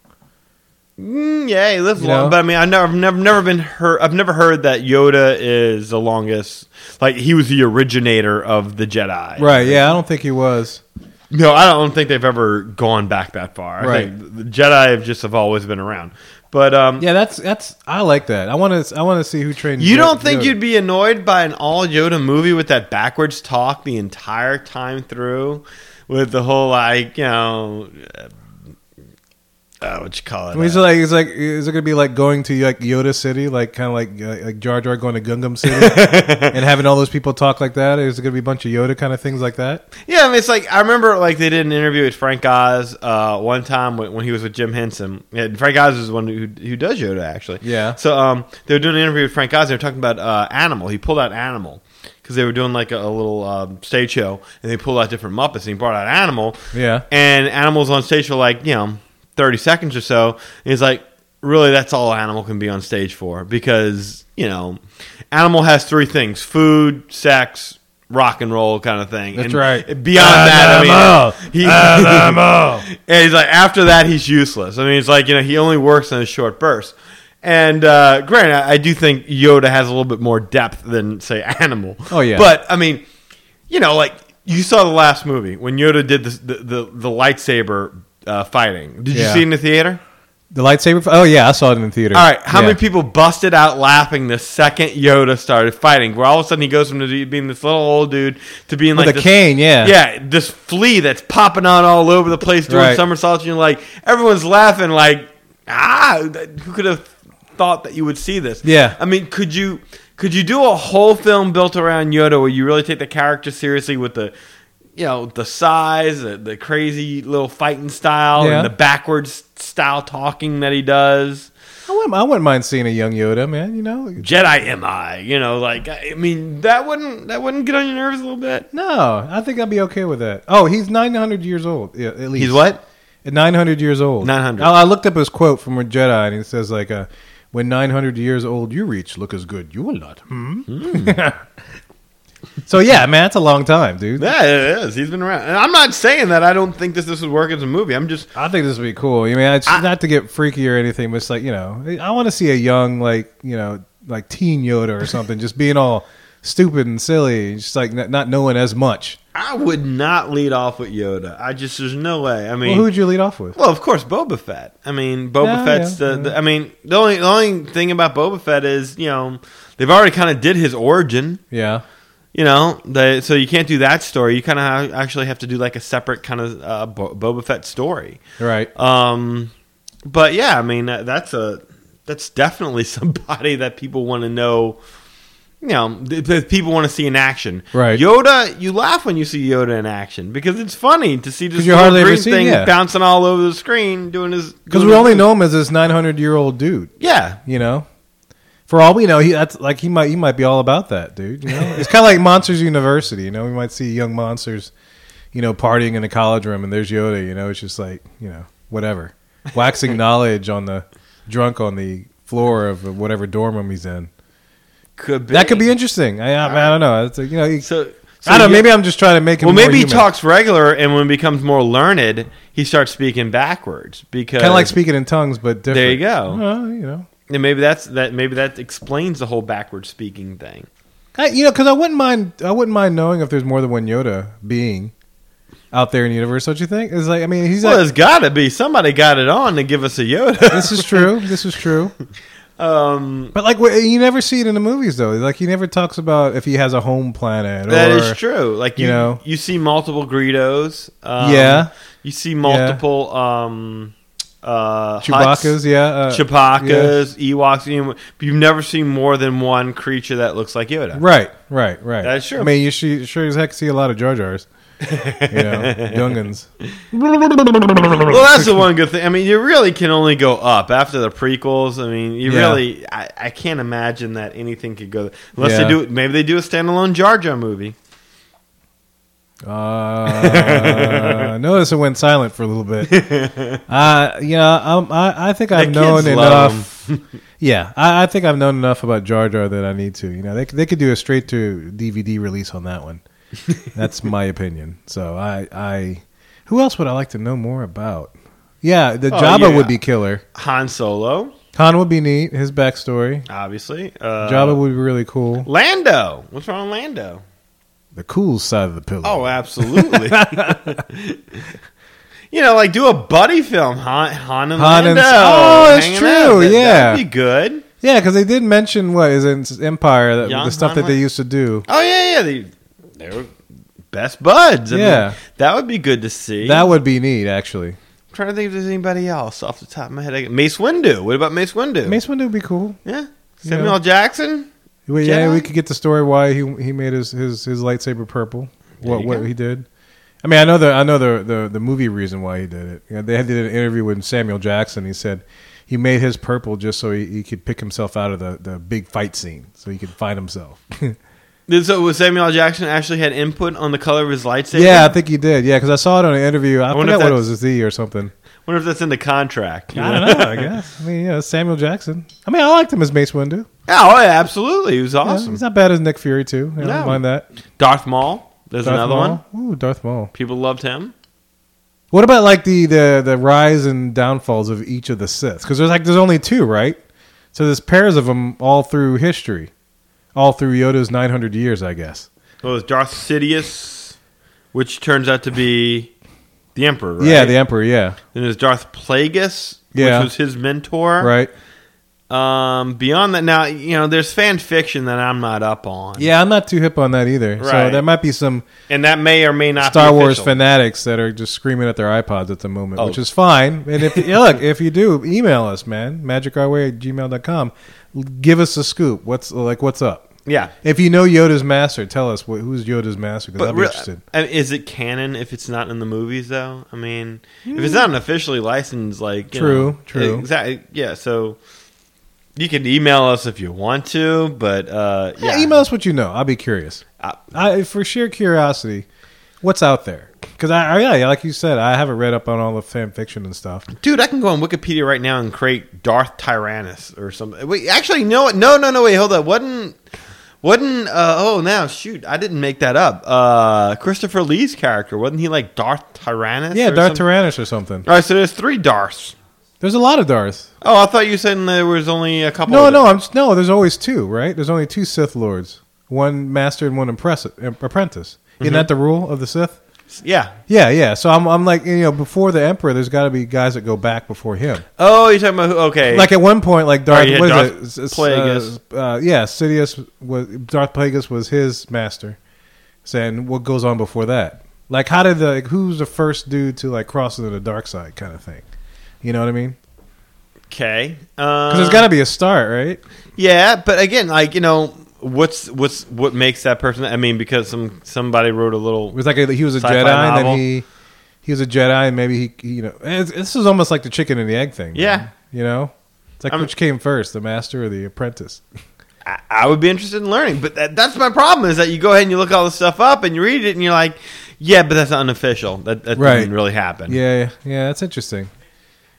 Mm, yeah, he lived You long, know? but I mean, I've never, I've never, never been heard. I've never heard that Yoda is the longest. Like he was the originator of the Jedi. Right? Yeah, I don't think he was. No, I don't think they've ever gone back that far. I Right. think the Jedi have just have always been around. But um, Yeah, that's that's. I like that. I want to. I want to see who trained. you don't think you'd be annoyed by an all Yoda movie with that backwards talk the entire time through, with the whole like you know, uh, what you call it? I mean, it's uh, like it's like is it gonna be like going to like Yoda City, like kind of like uh, like Jar Jar going to Gungan City [laughs] and having all those people talk like that? Is it gonna be a bunch of Yoda kind of things like that? Yeah, I mean, it's like I remember like they did an interview with Frank Oz uh, one time when, when he was with Jim Henson. Yeah, Frank Oz is the one who who does Yoda actually. Yeah. So um, they were doing an interview with Frank Oz. They were talking about uh, Animal. He pulled out Animal because they were doing like a, a little um, stage show, and they pulled out different Muppets. And he brought out Animal. Yeah. And Animal's on stage for like you know thirty seconds or so. And he's like, really, that's all Animal can be on stage for because you know, Animal has three things: food, sex. Rock and roll kind of thing. That's And right. Beyond that, I mean, he, [laughs] and he's like, after that, he's useless. I mean, it's like you know, he only works in a short burst. And uh, granted, I, I do think Yoda has a little bit more depth than say [laughs] Animal. Oh, yeah. but I mean, you know, like you saw the last movie when Yoda did this, the, the the lightsaber uh, fighting. Did you Yeah. see it in the theater? The lightsaber. Oh yeah, I saw it in the theater. All right, how Yeah. many people busted out laughing the second Yoda started fighting? Where all of a sudden he goes from being this little old dude to being With like a this, cane? Yeah. yeah, this flea that's popping out all over the place doing Right. somersaults. And you're like, everyone's laughing, like, ah, who could have thought that you would see this? Yeah. I mean, could you could you do a whole film built around Yoda where you really take the character seriously with the you know the size, the, the crazy little fighting style, Yeah. and the backwards style talking that he does? I wouldn't, I wouldn't mind seeing a young Yoda, man. You know. Jedi am I? You know, like I mean, that wouldn't that wouldn't get on your nerves a little bit. No, I think I'd be okay with that. Oh, he's nine hundred years old. Yeah, at least He's what? At nine hundred years old. 900. I, I looked up his quote from a Jedi, and it says like, uh, "When nine hundred years old you reach, look as good you will not." Hmm? [laughs] so yeah, man, that's a long time, dude. Yeah, it is. He's been around. And I'm not saying that I don't think this this would work as a movie. I'm just I think this would be cool. I mean, it's I- not to get freaky or anything, but it's like you know, I want to see a young, like you know, like teen Yoda or something, just being all stupid and silly, just like not, knowing as much. I would not lead off with Yoda. I just there's no way. I mean, Well, who would you lead off with? Well, of course, Boba Fett. I mean, Boba Yeah, Fett's yeah, the, the. I mean, the only the only thing about Boba Fett is you know they've already kind of did his origin. Yeah, You know, they, so you can't do that story. You kind of actually have to do like a separate kind of uh, Bo- Boba Fett story. right. Um, but yeah, I mean that, that's a that's definitely [laughs] somebody that people want to know. You know, th- people want to see in action. Right. Yoda, you laugh when you see Yoda in action because it's funny to see this little green see- thing yeah. bouncing all over the screen doing his. Because we only know him as this nine hundred year old dude. Yeah, You know, for all we know, he that's like he might he might be all about that, dude. You know, it's kind of like Monsters University. You know, we might see young monsters, you know, partying in a college room, and there's Yoda. You know, it's just like you know, whatever, waxing [laughs] knowledge on the drunk on the floor of whatever dorm room he's in. could be. That could be interesting. I, I, I don't know. It's like, you know, he- So, so I don't. know. Maybe I'm just trying to make him. Well, maybe he human. talks regular, and when he becomes more learned, he starts speaking backwards because kind of like speaking in tongues, but different. There you go. Well, you know. And maybe that's that. Maybe that explains the whole backward speaking thing. I, you know, because I wouldn't mind. I wouldn't mind knowing if there's more than one Yoda being out there in the universe. Don't you think? It's like I mean, he's Well, like, there's got to be somebody got it on to give us a Yoda. [laughs] this is true. This is true. [laughs] um, But like, you never see it in the movies though. Like, he never talks about if he has a home planet. that or, is true. Like you, you know. you see multiple Greedos. Um, Yeah. you see multiple um, uh, Chewbacca's. Yeah, uh, Chewbacca's, Ewoks. You know, you've never seen more than one creature that looks like Yoda. Right, right, right. That's true. I mean, you see, sure as heck see a lot of Jar Jars. you know, [laughs] Gungans. Well, that's the one good thing. I mean, you really can only go up after the prequels. I mean, you Yeah. really, I, I can't imagine that anything could go unless Yeah. they do. Maybe they do a standalone Jar Jar movie. Uh, [laughs] notice it went silent for a little bit. [laughs] Uh, yeah, um, I, I think I've The known kids love enough. [laughs] yeah, I, I think I've known enough about Jar Jar that I need to. You know, they they could do a straight to DVD release on that one. That's my opinion. So I, I, who else would I like to know more about? Yeah, the Oh, Jabba yeah. would be killer. Han Solo, Han would be neat. His backstory. obviously. Uh, Jabba would be really cool. Lando. What's wrong with Lando? The cool side of the pillow. Oh, absolutely. [laughs] you know, like do a buddy film, Han, Han and Han and- Oh, that's true, out. That- yeah. that'd be good. Yeah, because they did mention what is in Empire that Young the stuff that they used to do. Oh yeah, yeah. They they were best buds. I mean, Yeah. that would be good to see. That would be neat, actually. I'm trying to think if there's anybody else off the top of my head. Mace Windu. What about Mace Windu? Mace Windu would be cool. Yeah. Samuel Jackson. We, yeah, we could get the story why he he made his his, his lightsaber purple. There What what go. he did. I mean, I know the I know the, the the movie reason why he did it. You know, they had did an interview with Samuel Jackson. He said he made his purple just so he, he could pick himself out of the, the big fight scene, so he could find himself. [laughs] So was Samuel Jackson actually had input on the color of his lightsaber? yeah, I think he did. Yeah, because I saw it on an interview. I, if what it was, a Z or something. wonder if that's in the contract. I don't know. I guess. I mean, yeah, Samuel Jackson. I mean, I liked him as Mace Windu. Oh, yeah, absolutely. He was awesome. he's not bad as Nick Fury too. I No. don't mind that. Darth Maul. There's Darth another Maul. one. Ooh, Darth Maul. People loved him. What about like the the the rise and downfalls of each of the Siths? Because there's like there's only two, right? So there's pairs of them all through history, all through Yoda's 900 years, I guess. Well, it was Darth Sidious, which turns out to be the Emperor. Right? Yeah, the Emperor. Yeah, Then there's Darth Plagueis, Yeah. which was his mentor. right. Um, beyond that, now you know there's fan fiction that I'm not up on. Yeah, I'm not too hip on that either. So there might be some and that may or may not Star Wars fanatics that are just screaming at their iPods at the moment, Oh. which is fine. And if [laughs] yeah, look, if you do, email us, man, magicourway at gmail.com. Give us a scoop. What's like what's up? Yeah, If you know Yoda's master, tell us wh- who's Yoda's master because I'd be re- interested. I is it canon if it's not in the movies though? I mean, if it's not an officially licensed, like True, know, true. exactly. Yeah, so you can email us if you want to, but uh, Yeah, yeah, email us what you know. I'll be curious. Uh, I, for sheer curiosity, what's out there? Because I, I, yeah, like you said, I haven't read up on all the fan fiction and stuff. Dude, I can go on Wikipedia right now and create Darth Tyrannus or something. Wait, actually, no, no, no, no. Wait, hold up. Wasn't wasn't? Uh, oh, now shoot, I didn't make that up. Uh, Christopher Lee's character wasn't he like Darth Tyrannus? Yeah, Darth something? Tyrannus or something. All right, so there's three Darths. There's a lot of Darth. Oh, I thought you said there was only a couple. No, of no. I'm just, no. There's always two, right? There's only two Sith lords, one master and one impress- apprentice. Isn't Mm-hmm. that the rule of the Sith? Yeah. Yeah, yeah. So I'm, I'm like, you know, before the Emperor, there's got to be guys that go back before him. Oh, you're talking about who? Okay. Like at one point, like Darth, Oh, yeah, what is Darth it? S- s- Plagueis. Uh, uh, yeah, Sidious was Darth Plagueis was his master. Saying what goes on before that? Like, how did the like, who's the first dude to like cross into the dark side, kind of thing? You know what I mean? okay. Because Uh, there's got to be a start, right? Yeah, but again, like you know, what's what's what makes that person? I mean, because some somebody wrote a little. It was like a, he was a Jedi, and then he he was a Jedi, and maybe he, he you know, this is almost like the chicken and the egg thing. man. Yeah. you know, it's like I'm- which came first, the master or the apprentice? [laughs] I, I would be interested in learning, but that, that's my problem is that you go ahead and you look all this stuff up and you read it and you're like, yeah, but that's unofficial. That that Right. didn't really happen. Yeah, yeah, yeah, that's interesting.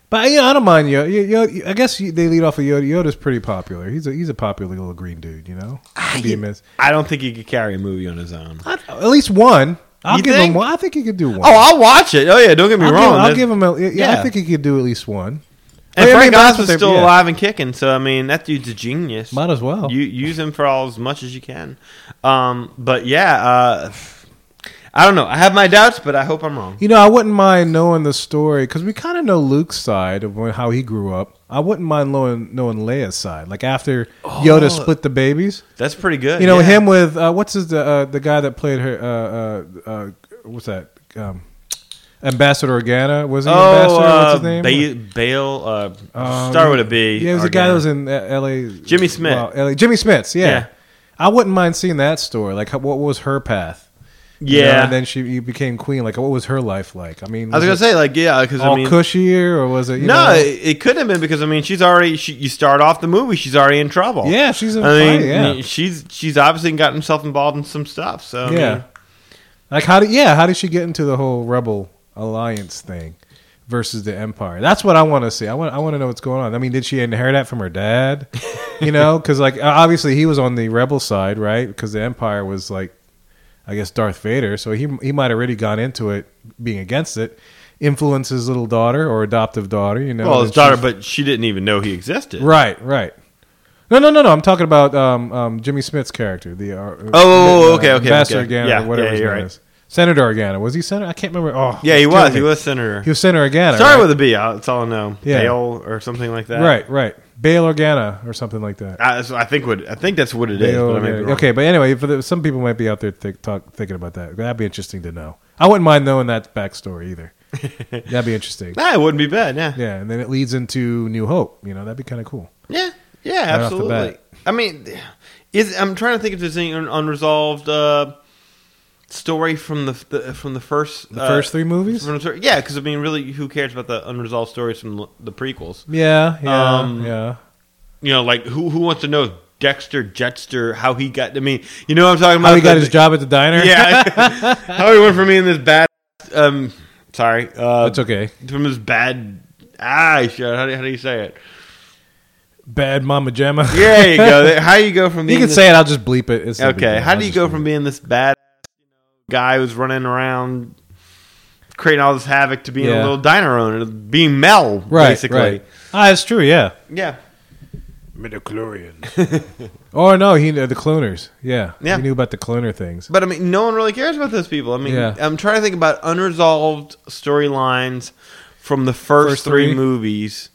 But you know, I don't mind Yoda. Yoda I guess they lead off with Yoda. Yoda's pretty popular. He's a he's a popular little green dude. You know, Can be a. I don't think he could carry a movie on his own. I- At least one. I'll You give think? him one. I think he could do one. Oh, I'll watch it. Oh yeah, don't get me I'll, wrong. give, I'll give him. A, yeah, yeah. I think he could do at least one. and I mean, Frank Oz what is they- still yeah. alive and kicking, so I mean that dude's a genius. Might as well. You use him for all as much as you can. Um, but yeah, uh, I don't know. I have my doubts, but I hope I'm wrong. You know, I wouldn't mind knowing the story because we kind of know Luke's side of when, how he grew up. I wouldn't mind knowing, knowing Leia's side. Like after Yoda split the babies, That's pretty good. you know Oh. yeah. him with uh, what's his the uh, the guy that played her uh, uh, uh, what's that um, Ambassador Organa was he Oh, Ambassador? What's his uh, name? Ba- Bail. Uh, Um, start with a B. Yeah, it was a guy that was in uh, L.A. Jimmy Smits. Well, LA, Jimmy Smits. Yeah. Yeah. I wouldn't mind seeing that story. Like, what was her path? You Yeah. know, and then she you became queen. Like, what was her life like? I mean, I was gonna it say like yeah, because all I mean. cushier or was it? You no, know- it, it could have been because I mean she's already. She, you start off the movie, she's already in trouble. yeah, she's in I mean, fight, yeah. she's she's obviously gotten herself involved in some stuff. So I Yeah. mean, Like how did yeah? How did she get into the whole rebel alliance thing versus the empire? That's what I want to see. I want I want to know what's going on. I mean, did she inherit that from her dad? you [laughs] know, because like obviously he was on the rebel side, right? Because the empire was like, I guess Darth Vader, so he he might have already gone into it being against it. Influence his little daughter or adoptive daughter, you know. Well, his daughter, but she didn't even know he existed. Right, right. No, no, no, no. I'm talking about um, um, Jimmy Smits' character, the uh, Oh, uh, okay, okay, Ambassador okay. Organa, Yeah, or whatever yeah, his name right. is. Senator Organa was he senator? I can't remember. Oh, Yeah, he was. He was senator. He was Senator Organa. Started right? with a B. uh, That's all I know. Yeah. Bail or something like that. right, right. Bail Organa or something like that. I, I think what I think that's what it is. Bail But I may be Organa. wrong. okay, but anyway, for the, some people might be out there think, talk, thinking about that. That'd be interesting to know. I wouldn't mind knowing that backstory either. [laughs] That'd be interesting. Nah, it wouldn't be bad. Yeah. Yeah, and then it leads into New Hope. You know, that'd be kind of cool. Yeah, yeah, Right off the absolutely. bat. I mean, is I'm trying to think if there's any un- unresolved uh, story from the, the from the first The uh, first three movies. from yeah, because I mean, really, who cares about the unresolved stories from the- prequels? Yeah, yeah, Um, yeah. You know, like who who wants to know Dexter Jettster how he got? I mean, you know what I'm talking about? How he got The- his job at the diner? Yeah, [laughs] [laughs] how he went from being this bad. Um, sorry, uh, that's okay. from this bad. Ah, shit. How do, how do you say it? Bad Mama Gemma. yeah, you go. [laughs] How you go from you can this- say it. I'll just bleep it. It's Okay, how do you go from being this bad guy who's running around creating all this havoc to being a little diner owner, being Mel, right? basically? Right. Ah, it's true. Yeah. Yeah, Midichlorian. [laughs] oh no, he knew the cloners. Yeah. Yeah. He knew about the cloner things. but I mean, no one really cares about those people. I mean, Yeah. I'm trying to think about unresolved storylines from the first, First three, three? movies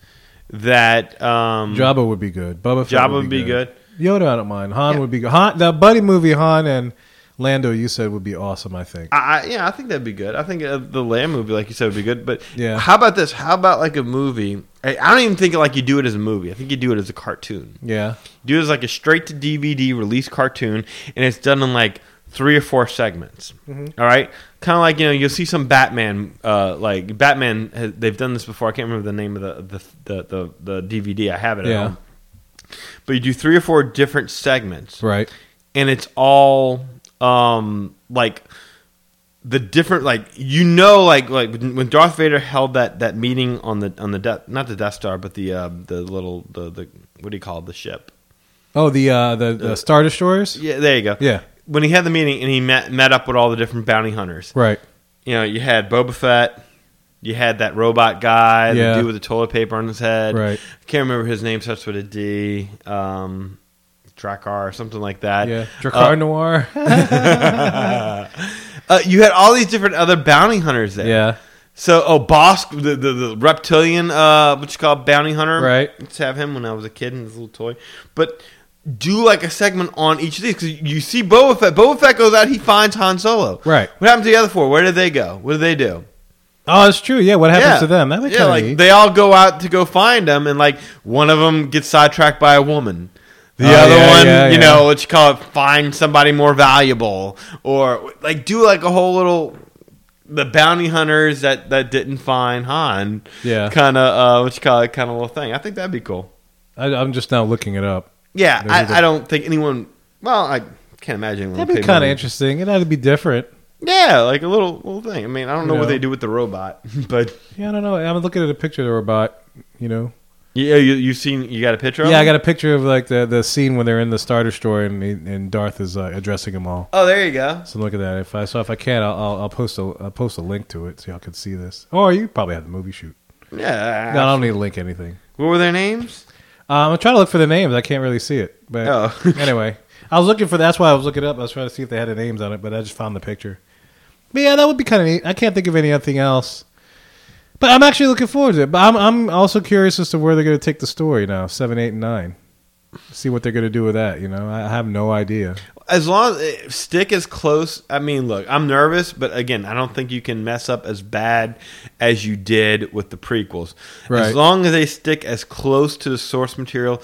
that um, Jabba would be good. Boba Fett Jabba would be good. Yoda, I don't mind. Han Yeah. would be good. Han, the buddy movie Han and Lando, you said would be awesome. I think. I, yeah, I think that'd be good. I think uh, the Lamb movie, like you said, would be good. But Yeah. how about this? How about like a movie? I, I don't even think like you do it as a movie. I think you do it as a cartoon. Yeah. do it as like a straight to DVD release cartoon, and it's done in like three or four segments. Mm-hmm. All right, kind of like you know you'll see some Batman, uh, like Batman. Has, they've done this before. I can't remember the name of the the the, the, the DVD. I have it. At Yeah. home. But you do three or four different segments, Right. and it's all um like the different like you know like like when Darth Vader held that that meeting on the on the death not the Death Star but the uh, the little the the what do you call it the ship Oh, the uh, the, the Star Destroyers. yeah there you go Yeah. when he had the meeting and he met met up with all the different bounty hunters Right. you know you had Boba Fett you had that robot guy Yeah. the dude with the toilet paper on his head Right. I can't remember his name starts with a D um Drakkar or something like that Yeah. Uh, [laughs] Noir. uh, you had all these different other bounty hunters there yeah. So, oh, Bossk, the, the, the reptilian, uh, what you call bounty hunter. Right. Let's have him when I was a kid and his little toy. But do like a segment on each of these because you see Boba Fett. Boba Fett goes out, he finds Han Solo. Right. What happened to the other four? Where did they go? What did they do? Oh, it's true. Yeah. What happens yeah. to them? Yeah, like neat. they all go out to go find them, and like one of them gets sidetracked by a woman. The Oh, other yeah, one, yeah, you yeah. know, what you call it, find somebody more valuable, or like do like a whole little the bounty hunters that that didn't find Han. Yeah. kind of uh, what you call it, kind of little thing. I think that'd be cool. I, I'm just now looking it up. Yeah, I, I don't think anyone. Well, I can't imagine. anyone That'd be kind of interesting. It'd be different. Yeah, like a little little thing. I mean, I don't know You what they do with the robot, [laughs] but Yeah, I don't know. I'm looking at a picture of the robot. You know. Yeah, you you seen you got a picture of Yeah, I him? got a picture of like the the scene when they're in the Star Destroyer and he, and Darth is uh, addressing them all. Oh, there you go. So look at that. If I so if I can, I'll I'll, I'll post a I'll post a link to it so y'all can see this. Or you probably have the movie shoot. Yeah. No, I don't need to link anything. What were their names? Um, I'm trying to look for the names. I can't really see it. But Oh. [laughs] anyway, I was looking for. That's why I was looking it up. I was trying to see if they had the names on it, but I just found the picture. But yeah, that would be kind of neat. I can't think of anything else. But I'm actually looking forward to it. But I'm I'm also curious as to where they're going to take the story now. Seven, eight, and nine. See what they're going to do with that. You know, I have no idea. As long as eh, stick as close. I mean, look, I'm nervous, but again, I don't think you can mess up as bad as you did with the prequels. Right. As long as they stick as close to the source material,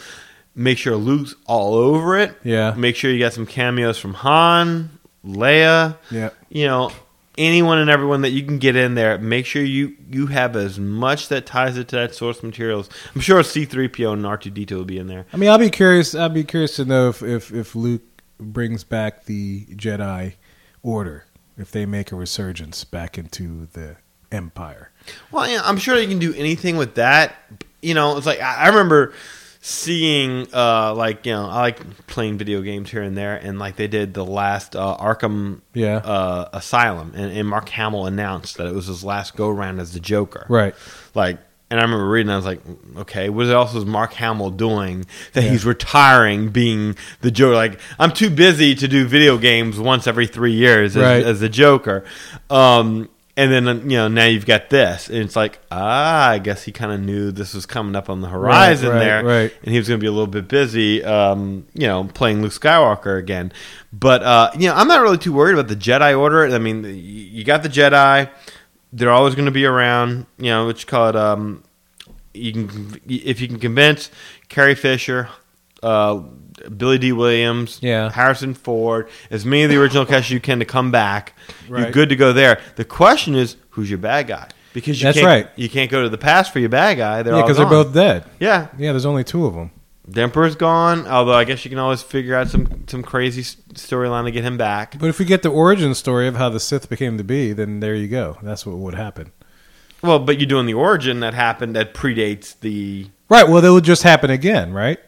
make sure Luke's all over it. Yeah. Make sure you got some cameos from Han, Leia. Yeah. You know, anyone and everyone that you can get in there. Make sure you you have as much that ties it to that source materials. I'm sure C3PO and R2D2 will be in there. I mean, I'll be curious. I'll be curious to know if if, if Luke brings back the Jedi Order. if they make a resurgence back into the empire. Well, yeah, I'm sure you can do anything with that. You know, it's like I I remember seeing uh like you know I like playing video games here and there, and like they did the last uh, Arkham Yeah. uh, Asylum, and, and Mark Hamill announced that it was his last go round as the Joker. Right. Like, and I remember reading, I was like, okay, what else is Mark Hamill doing that he's retiring being the Joker? Like, I'm too busy to do video games once every three years as, Right. as the Joker. Um, and then, you know, now you've got this. And it's like, ah, I guess he kind of knew this was coming up on the horizon right, there. right. And he was going to be a little bit busy, um, you know, playing Luke Skywalker again. But, uh, you know, I'm not really too worried about the Jedi Order. I mean, you got the Jedi they're always going to be around. You know, what you call it. Um, you can if you can convince Carrie Fisher, uh, Billy Dee Williams, Yeah. Harrison Ford, as many of the original [laughs] cast as you can to come back. You're good to go there. The question is, who's your bad guy? Because you That's can't, right. You can't go to the past for your bad guy. They're yeah, because they're both dead. Yeah, Yeah, there's only two of them. the Emperor's gone. Although I guess you can always figure out some some crazy storyline to get him back. But if we get the origin story of how the Sith became to be, then there you go. That's what would happen. Well, but you're doing the origin that happened that predates the Right. Well, that would just happen again, right?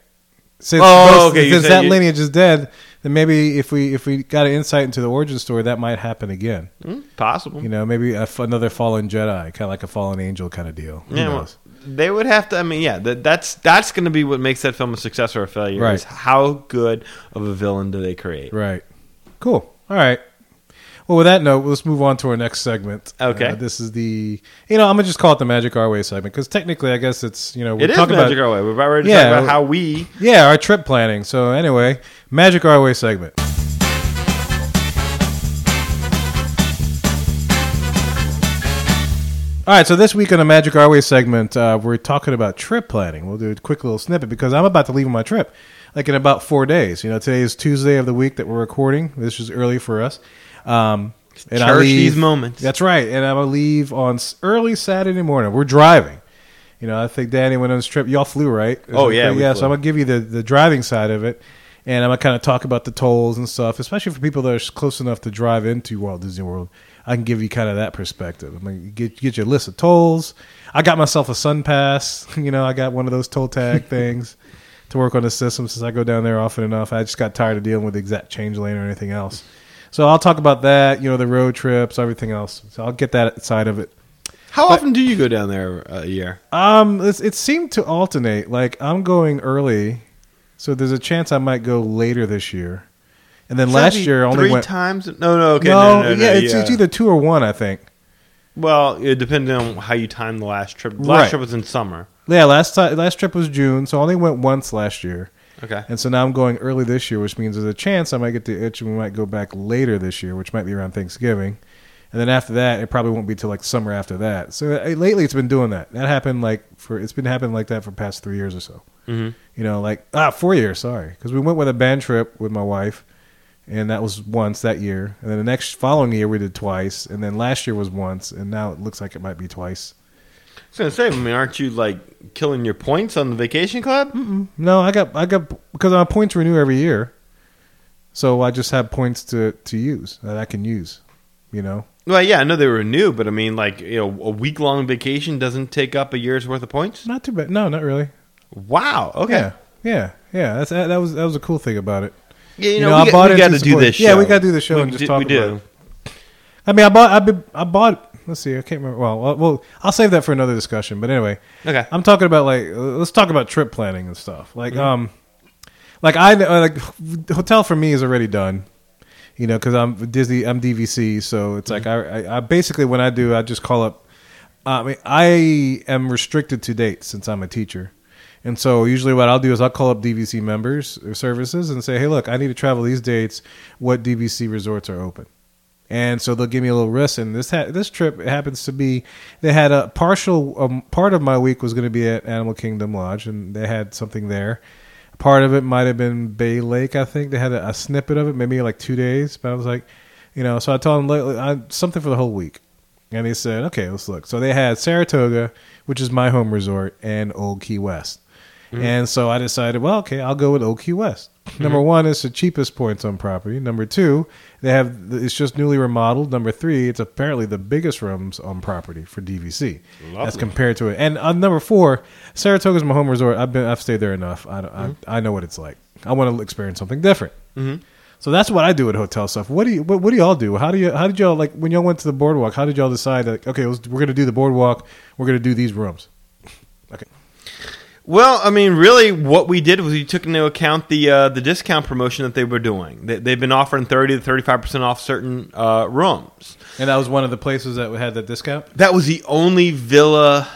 Since Oh, both- okay, Since said that you- lineage is dead, then maybe if we if we got an insight into the origin story, that might happen again. hmm, possible. You know, maybe a another fallen Jedi, kind of like a fallen angel kind of deal. Who Yeah, well, they would have to. I mean, yeah, that, that's that's going to be what makes that film a success or a failure. Right. Is how good of a villain do they create? Right. Cool. All right. Well, with that note, let's move on to our next segment. Okay. Uh, this is the, you know, I'm gonna just call it the Magic Our Way segment because technically, I guess it's, you know, we're It talking Magic about, Our Way. We're about ready to Yeah, talk about how we. yeah, our trip planning. So anyway, Magic Our Way segment. All right, so this week on the Magic Our Way segment, uh, we're talking about trip planning. We'll do a quick little snippet because I'm about to leave on my trip, like in about four days. You know, today is Tuesday of the week that we're recording. This is early for us. Um, and I Cherish leave- these moments. That's right, and I'm gonna leave on early Saturday morning. We're driving. You know, I think Danny went on this trip. Y'all flew, right? Oh, yeah, yeah. flew. So I'm gonna give you the the driving side of it, and I'm gonna kind of talk about the tolls and stuff, especially for people that are close enough to drive into Walt Disney World. I can give you kind of that perspective. I'm gonna get get your list of tolls. I got myself a Sun Pass. [laughs] You know, I got one of those toll tag [laughs] things to work on the system since I go down there often enough. I just got tired of dealing with the exact change lane or anything else. So I'll talk about that. You know, the road trips, everything else. So I'll get that side of it. How often do you go down there a year? Um, it's, it seemed to alternate. Like I'm going early, so there's a chance I might go later this year. And then last year only three went. times. No, no, okay, no, no, no, no, yeah, it's, yeah. it's either two or one. I think. Well, it depends on how you time the last trip. Last Right. trip was in summer. Yeah, last time last trip was June, so I only went once last year. Okay. And so now I'm going early this year, which means there's a chance I might get the itch and we might go back later this year, which might be around Thanksgiving. And then after that, it probably won't be till like summer after that. So uh, lately, it's been doing that. That happened like for it's been happening like that for the past three years or so. Mhm. You know, like ah, four years. Sorry, because we went with a band trip with my wife, and that was once that year. And then the next following year we did twice, and then last year was once, and now it looks like it might be twice. I was gonna say, I mean, aren't you like killing your points on the vacation club? No, I got I got because my points renew every year, so I just have points to to use that I can use. You know, Well, yeah, I know they were new, but I mean, like, you know, a week long vacation doesn't take up a year's worth of points. not too bad. No, not really. Wow. Okay. Yeah, yeah, yeah. That's that was that was a cool thing about it. Yeah, you You know, know, we, I got- bought we got to do this show. Yeah, we gotta do the show We and just do- talk we about do. I mean, I bought I, be, I bought. Let's see, I can't remember. Well, well, well, I'll save that for another discussion. But anyway, Okay. I'm talking about like let's talk about trip planning and stuff. Like Mm-hmm. um, like I uh, like hotel for me is already done. You know, because I'm Disney, I'm DVC, so it's like Mm-hmm. I, I, I basically when I do, I just call up. I mean, I am restricted to dates since I'm a teacher, and so usually what I'll do is I'll call up DVC members or services and say, "Hey, look, I need to travel these dates. What DVC resorts are open?" And so they'll give me a little risk. And this ha- this trip happens to be they had a partial um, part of my week was going to be at Animal Kingdom Lodge, and they had something there. Part of it might have been Bay Lake. I think they had a, a snippet of it, maybe like two days. But I was like, you know, so I told them "Look, I, something for the whole week, and they said, okay, let's look. So they had Saratoga, which is my home resort, and Old Key West. Mm-hmm. And so I decided, well, okay, I'll go with Key West. Mm-hmm. Number one, it's the cheapest points on property. Number two, they have it's just newly remodeled. Number three, it's apparently the biggest rooms on property for DVC as Lovely. compared to it. And on number four, Saratoga's my home resort. I've been I've stayed there enough. I don't, I, mm-hmm. I know what it's like. I want to experience something different. So that's what I do at hotel stuff. What do you what, what do y'all do? How do you how did y'all like when y'all went to the boardwalk? How did y'all decide that okay, let's, we're going to do the boardwalk. We're going to do these rooms. Well, I mean, really, what we did was we took into account the uh, the discount promotion that they were doing. They, they've been offering thirty to thirty five percent off certain uh, rooms. And that was one of the places that had that discount. That was the only villa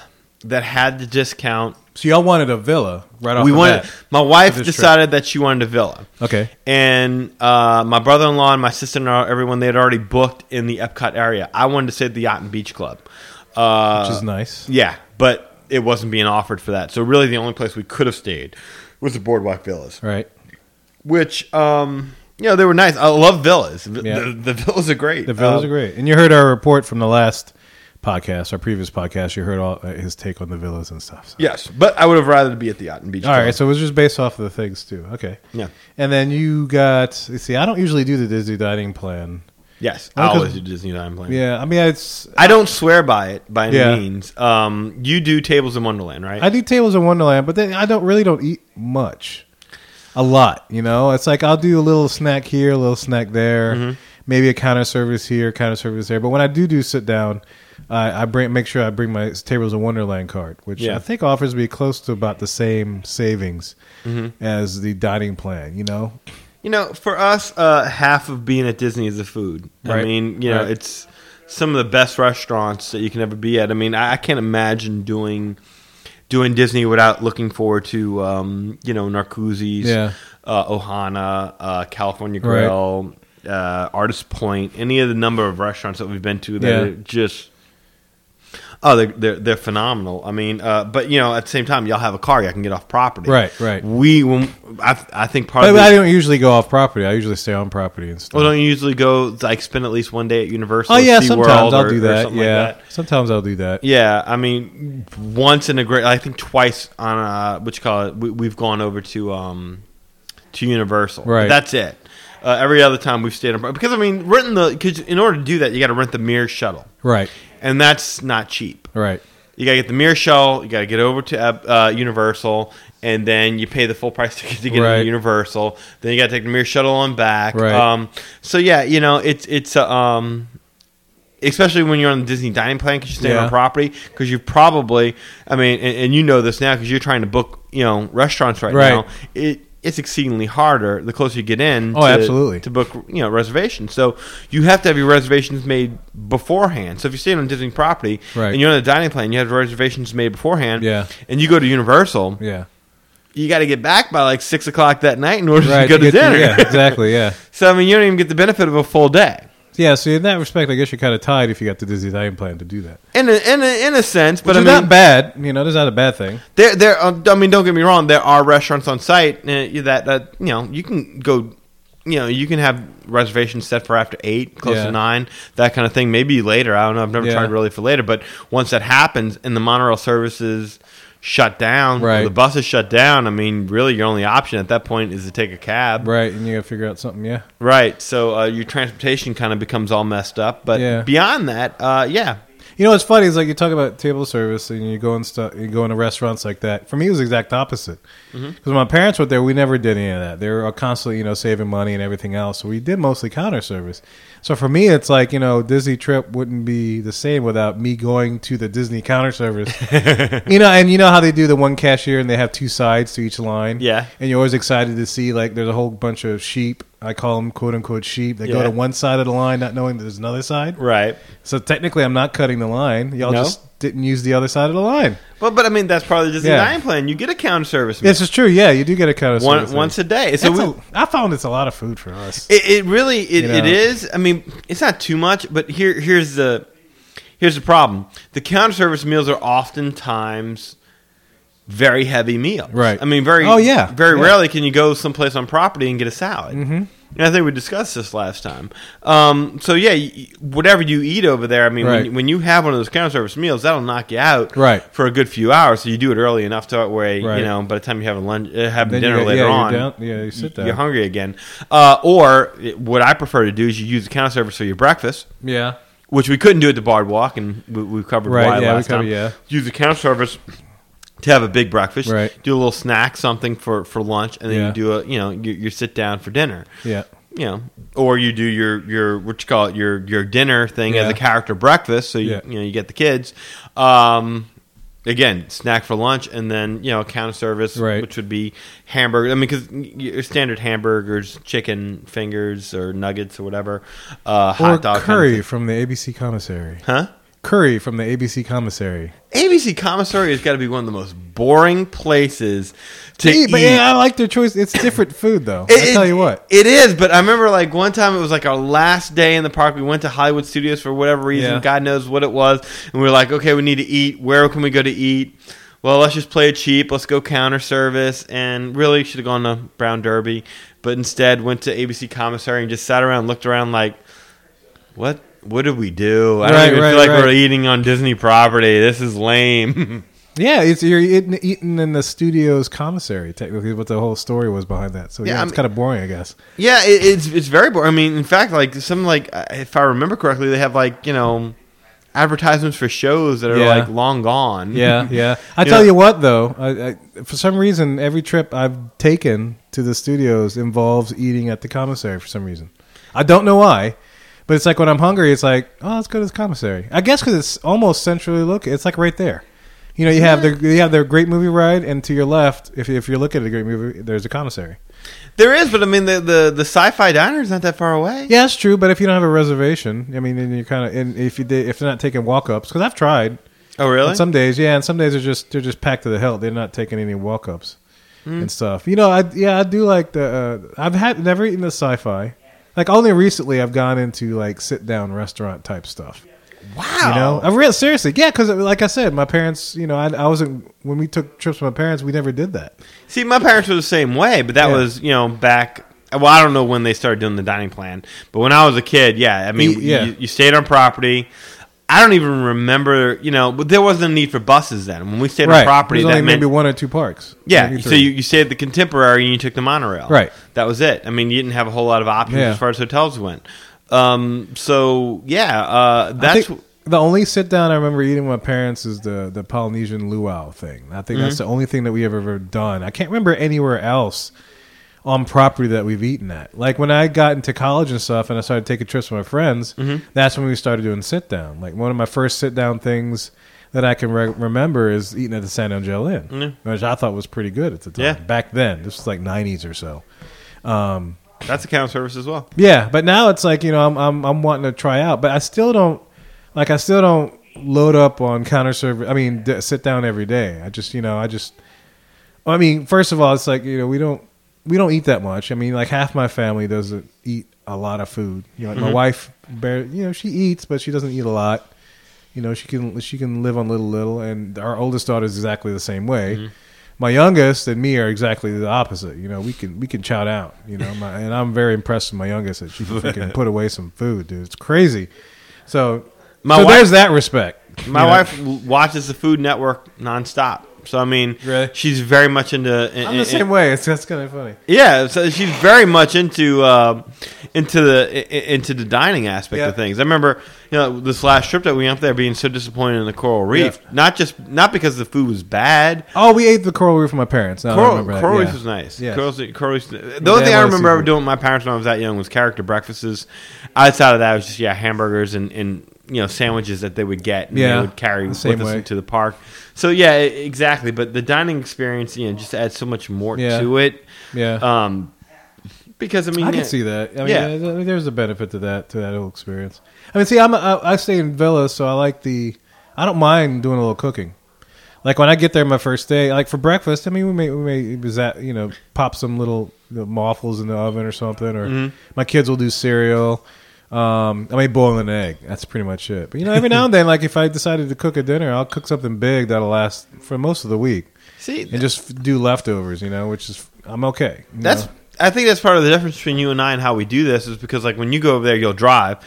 that had the discount. So y'all wanted a villa right off. we the wanted. bat. My wife this decided that she wanted a villa. Okay. and uh, my brother-in-law and my sister-in-law, everyone they had already booked in the Epcot area. I wanted to stay at the Yacht and Beach Club, uh, Which is nice. yeah, but it wasn't being offered for that. So really, the only place we could have stayed was the Boardwalk Villas, Right. which um, you know they were nice. I love villas. Yeah. The, the villas are great. The villas Um, are great. And you heard our report from the last podcast, our previous podcast. You heard all uh, his take on the villas and stuff. So. Yes, but I would have rather be at the Yacht and Beach All Club. right, so it was just based off of the things too. Okay. yeah. And then you got. see, I don't usually do the Disney dining plan. Yes, I always do Disney dining plan. Yeah, I mean it's. I don't swear by it by any Yeah. means. Um, you do Tables in Wonderland, right? I do tables in Wonderland, but then I don't really don't eat much. A lot, you know. It's like I'll do a little snack here, a little snack there, Mm-hmm. maybe a counter service here, counter service there. But when I do do sit down, I I bring make sure I bring my tables in Wonderland card, which Yeah. I think offers me close to about the same savings Mm-hmm. as the dining plan. You know, You know, for us, uh, half of being at Disney is the food. I mean, you know, Right. it's some of the best restaurants that you can ever be at. I mean, I, I can't imagine doing doing Disney without looking forward to, um, you know, Narcoossee's, Yeah. uh, Ohana, uh, California Right. Grill, uh, Artist Point, any of the number of restaurants that we've been to that Yeah. are just. Oh, they're, they're they're phenomenal. I mean, uh, but you know, at the same time, y'all have a car, y'all can get off property. Right, right. We, when, I, I think part but of the, I don't usually go off property. I usually stay on property and stuff. well, don't you usually go like spend at least one day at Universal? oh yeah, sometimes I'll do that. something like Yeah, that? sometimes I'll do that. Yeah, I mean, once in a great, I think twice on uh, what you call it. We, we've gone over to um, to Universal. Right. that's it. Uh, every other time we've stayed on because I mean, renting the because in order to do that, you got to rent the Mears shuttle, Right, and that's not cheap. right. You got to get the Mears shuttle. You got to get over to uh, Universal, and then you pay the full price ticket [laughs] to get Right. into Universal. Then you got to take the Mears shuttle on back. Right. Um, so yeah, you know, it's it's uh, um, especially when you're on the Disney dining plan because you're staying Yeah. on property because you probably, I mean, and, and you know this now because you're trying to book, you know, restaurants right, Right. now. It it's exceedingly harder the closer you get in. Oh, to, absolutely. to book, you know, reservations. So you have to have your reservations made beforehand. So if you're staying on Disney property Right. and you're on the dining plan, you have reservations made beforehand. Yeah. And you go to Universal, Yeah. you got to get back by like six o'clock that night in order Right. to go to, get dinner. yeah, exactly. Yeah. [laughs] so I mean, you don't even get the benefit of a full day. Yeah. So in that respect, I guess you're kind of tied if you got the Disney dining plan to do that. In a, in a, in a sense, but Which I mean, not bad. You know, that's not a bad thing. There, there. Uh, I mean, don't get me wrong. There are restaurants on site uh, that that you know you can go. You know, you can have reservations set for after eight, close Yeah. to nine, that kind of thing. Maybe later. I don't know. I've never Yeah. tried really for later. But once that happens and the monorail services shut down, or Right. the bus is shut down. I mean, really, your only option at that point is to take a cab. Right. And you got to figure out something. Yeah. Right. So uh, your transportation kind of becomes all messed up. But Yeah. beyond that, uh, yeah, You know what's funny is like you talk about table service and you go and stuff, you go into restaurants like that. For me, it was the exact opposite. Mm-hmm. Because when my parents were there, we never did any of that. They were constantly, you know, saving money and everything else. So we did mostly counter service. So for me, it's like you know, Disney trip wouldn't be the same without me going to the Disney counter service. [laughs] you know, and you know how they do the one cashier and they have two sides to each line. Yeah. and you're always excited to see like there's a whole bunch of sheep. I call them quote unquote sheep. They go Yeah. to one side of the line, not knowing that there's another side. right. So technically, I'm not cutting the line. Y'all No? just didn't use the other side of the line. Well, but I mean, that's part of the Disney dining plan. You get a counter service This is true. Yeah, you do get a kind of one, once a day. So we, I found it's a lot of food for us. It, it really it, You know? it is. I mean, it's not too much, but here here's the here's the problem. The counter service meals are oftentimes very heavy meals. Right. I mean, very Oh, yeah. very Yeah. rarely can you go someplace on property and get a salad. mm-hmm. And I think we discussed this last time. Um, so yeah, whatever you eat over there, I mean, Right. when, when you have one of those counter service meals, that'll knock you out Right. for a good few hours. So you do it early enough to where Right. you know by the time you have a lunch, uh, have Then dinner later yeah, on, You're down, yeah, you sit down. you're hungry again. Uh, or it- what I prefer to do is you use the counter service for your breakfast, Yeah. which we couldn't do at the Boardwalk, and we, we covered Right, why yeah, last covered- time. yeah. Use the counter service to have a big breakfast, Right. Do a little snack, something for, for lunch, and then Yeah. you do a you know you, you sit down for dinner Yeah. you know, or you do your your what you call it your your dinner thing as a character breakfast. So you Yeah. you know you get the kids. Um, again, snack for lunch, and then you know counter service, Right. which would be hamburger. I mean, because your standard hamburgers, chicken fingers or nuggets or whatever, uh, Or hot dog kind of curry from the ABC commissary. huh? Curry from the ABC commissary. ABC commissary has got to be one of the most boring places to Eat, eat. but yeah, I like their choice. It's different [laughs] food, though. It- I tell you what. it is. But I remember like one time it was like our last day in the park. We went to Hollywood Studios for whatever reason. Yeah. God knows what it was. And we were like, okay, we need to eat. Where can we go to eat? Well, let's just play it cheap. Let's go counter service. And really should have gone to Brown Derby, but instead went to ABC Commissary and just sat around, looked around like, what? What did we do? I don't Right, even right, feel like right. we're eating on Disney property. This is lame. [laughs] Yeah, it's you're eating, eating in the studio's commissary. Technically, what the whole story was behind that. So Yeah, yeah, I it's kind of boring, I guess. Yeah, it, it's it's very boring. I mean, in fact, like some like uh, if I remember correctly, they have like you know advertisements for shows that are Yeah. like long gone. Yeah, yeah. [laughs] I tell know- you what, though, I, I, for some reason, every trip I've taken to the studios involves eating at the commissary. For some reason, I don't know why, but it's like when I'm hungry, it's like, oh, let's go to the commissary. I guess because it's almost centrally located. It's like right there. You know, you have the you have their great movie ride, and to your left, if if you're looking at a great movie, there's a commissary. there is, but I mean the the the sci-fi diner is not that far away. Yeah, it's true. But if you don't have a reservation, I mean, then you're kind of and if you did, if they're not taking walk ups, because I've tried. Oh, really? And some days, yeah, and some days they're just they're just packed to the hilt. They're not taking any walk ups Hmm. and stuff. You know, I yeah, I do like the. Uh, I've had never eaten the sci-fi. Like only recently, I've gone into like sit down restaurant type stuff. wow. You know, I'm real seriously, yeah, because like I said, my parents. You know, I, I wasn't when we took trips with my parents. We never did that. See, my parents were the same way, but that Yeah. was you know back. Well, I don't know when they started doing the dining plan, but when I was a kid, yeah, I mean, yeah. you, you stayed on property. I don't even remember, you know, but there wasn't a need for buses then. When we stayed on property, that only meant maybe one or two parks. Yeah, Maybe so three. you, you stayed at the Contemporary and you took the monorail. Right. That was it. I mean, you didn't have a whole lot of options Yeah. as far as hotels went. Um, so yeah, uh, that's the only sit down I remember eating with my parents is the the Polynesian luau thing. I think that's Mm-hmm. the only thing that we have ever done. I can't remember anywhere else on property that we've eaten at. Like when I got into college and stuff, and I started taking trips with my friends. Mm-hmm. That's when we started doing sit down. Like one of my first sit down things that I can re- remember is eating at the San Angel Inn, which I thought was pretty good at the time. Yeah. Back then, this was like '90s or so. Um, that's a counter service as well. yeah, but now it's like you know I'm I'm I'm wanting to try out, but I still don't like I still don't load up on counter service. I mean, d- sit down every day. I just you know I just I mean, first of all, it's like you know we don't we don't eat that much. I mean, like half my family doesn't eat a lot of food. You know, like my mm-hmm. wife, bare, you know, she eats, but she doesn't eat a lot. You know, she can she can live on little little, and our oldest daughter is exactly the same way. Mm-hmm. My youngest and me are exactly the opposite. You know, we can we can chow down. You know, my, and I'm very impressed with my youngest that she can put away some food, dude. It's crazy. So, My so wife- there's that respect. My you know? wife watches the Food Network nonstop. So I mean, Really? she's very much into. I'm the same way. [laughs] It's that's kind of funny. Yeah, so she's very much into uh, into the into the dining aspect Yeah. of things. I remember, you know, this last trip that we went up there being so disappointed in the Coral Reef. Not just not because the food was bad. Oh, we ate the coral reef with my parents. Now I Coral, Coral yeah. Reef was nice. Yes. Coral, Coral Reef, the only thing I a lot of remember ever doing with my parents when I was that young was character breakfasts. Outside of that, it was just yeah hamburgers and, and you know sandwiches that they would get and Yeah, they would carry the with same us way. into the park. So yeah, exactly. But the dining experience, you know, just adds so much more Yeah. to it. Yeah, Um, because I mean, I can yeah, see that. I mean, Yeah. yeah. th- there's a benefit to that to that whole experience. I mean, see, I'm a, I, I stay in villas, so I like the. I don't mind doing a little cooking. Like when I get there my first day, like for breakfast, I mean, we may we may was that you know pop some little you know, waffles in the oven or something, or Mm-hmm. my kids will do cereal. Um, I may boil an egg. That's pretty much it. But you know, every now and then, like if I decided to cook a dinner, I'll cook something big that'll last for most of the week, See, and just do leftovers. You know, which is I'm okay. that's know? I think that's part of the difference between you and I and how we do this is because like when you go over there, you'll drive,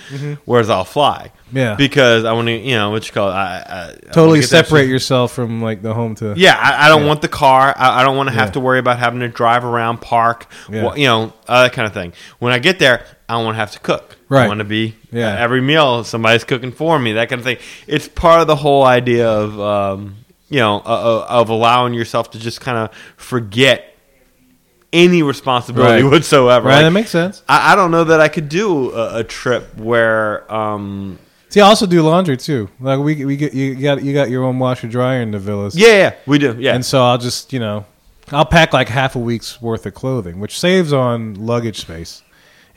whereas I'll fly. Mm-hmm. Yeah. Because I want to, you know, what you call it, I, I, I totally that separate yourself from like the home to. Yeah, I, I don't Yeah. want the car. I, I don't want to have Yeah. to worry about having to drive around, park, Yeah. wh- you know, uh, that kind of thing. When I get there, I don't want to have to cook. I Right. want to be Yeah. uh, every meal somebody's cooking for me, that kind of thing. It's part of the whole idea of um, you know uh, uh, of allowing yourself to just kind of forget any responsibility Right. whatsoever. Right, Like, that makes sense. I, I don't know that I could do a, a trip where. Um, See, I also do laundry too. Like we we get you got you got your own washer dryer in the villas. yeah, yeah, we do. Yeah, And so I'll just, you know, I'll pack like half a week's worth of clothing, which saves on luggage space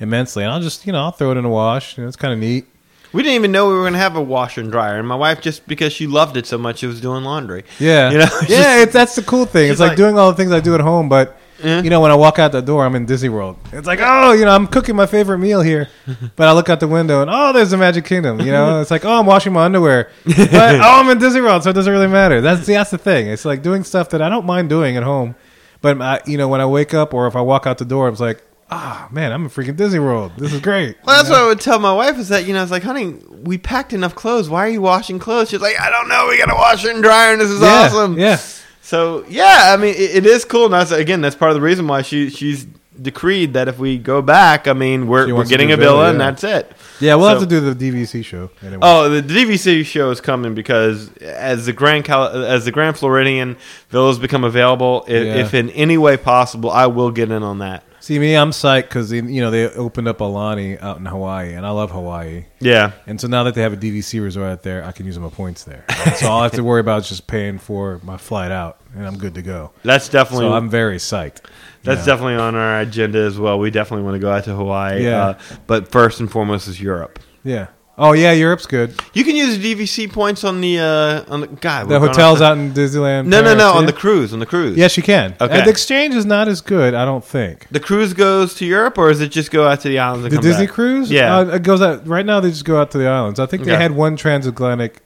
immensely. And I'll just, you know, I'll throw it in the wash. You know, it's kind of neat. We didn't even know we were going to have a washer and dryer, and my wife just because she loved it so much, she was doing laundry. Yeah. You know, [laughs] yeah, just- that's the cool thing. It's like, like- doing all the things I do at home, but, Yeah. you know, when I walk out the door, I'm in Disney World. It's like, oh, you know, I'm cooking my favorite meal here. [laughs] But I look out the window and, oh, there's the Magic Kingdom. You know, [laughs] it's like, oh, I'm washing my underwear. But, oh, I'm in Disney World, so it doesn't really matter. That's, that's the thing. It's like doing stuff that I don't mind doing at home. But, I, you know, when I wake up or if I walk out the door, it's like, ah, man, I'm in freaking Disney World. This is great. Well, that's what I would tell my wife is that you know I was like, honey, we packed enough clothes. Why are you washing clothes? She's like, I don't know. We got to wash it and dryer, and this is yeah, awesome. Yeah. So yeah, I mean, it, it is cool. And that's again, that's part of the reason why she she's decreed that if we go back, I mean, we're we're getting a villa, villa, and that's it. Yeah, we'll have to do the DVC show. Anyway. Oh, the DVC show is coming because as the Grand Cal- as the Grand Floridian villas become available, if, Yeah. if in any way possible, I will get in on that. See me, I'm psyched because you know they opened up Aulani out in Hawaii, and I love Hawaii. Yeah, And so now that they have a DVC resort out there, I can use my points there. So all I have to worry about is just paying for my flight out, and I'm good to go. that's definitely So I'm very psyched. That's definitely on our agenda as well. We definitely want to go out to Hawaii. Yeah. Uh, but first and foremost is Europe. Yeah. Oh yeah, Europe's good. You can use DVC points on the uh, on the God. The hotels out in Disneyland. No, no, Paris, no. On yeah? the cruise. On the cruise. Yes, you can. Okay. Uh, the exchange is not as good, I don't think. The cruise goes to Europe, or does it just go out to the islands and The Disney back? cruise, Yeah. uh, it goes out right now. They just go out to the islands. I think they Okay. had one transatlantic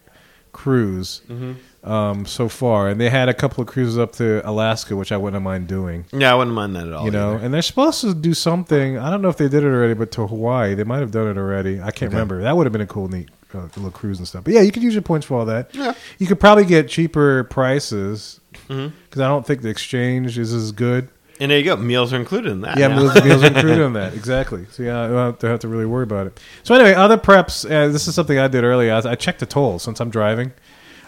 cruise Mm-hmm. Um, so far, and they had a couple of cruises up to Alaska, which I wouldn't mind doing. yeah, I wouldn't mind that at all. you know, either. and they're supposed to do something. I don't know if they did it already, but to Hawaii, they might have done it already. I can't Okay. remember. That would have been a cool, neat uh, little cruise and stuff. But yeah, you could use your points for all that. Yeah. You could probably get cheaper prices because Mhm. I don't think the exchange is as good. And there you go. Meals are included in that. Yeah, meals, meals [laughs] included in that. Exactly. So yeah, I don't have to, have to really worry about it. So anyway, other preps. Uh, this is something I did earlier. I, I checked the tolls since I'm driving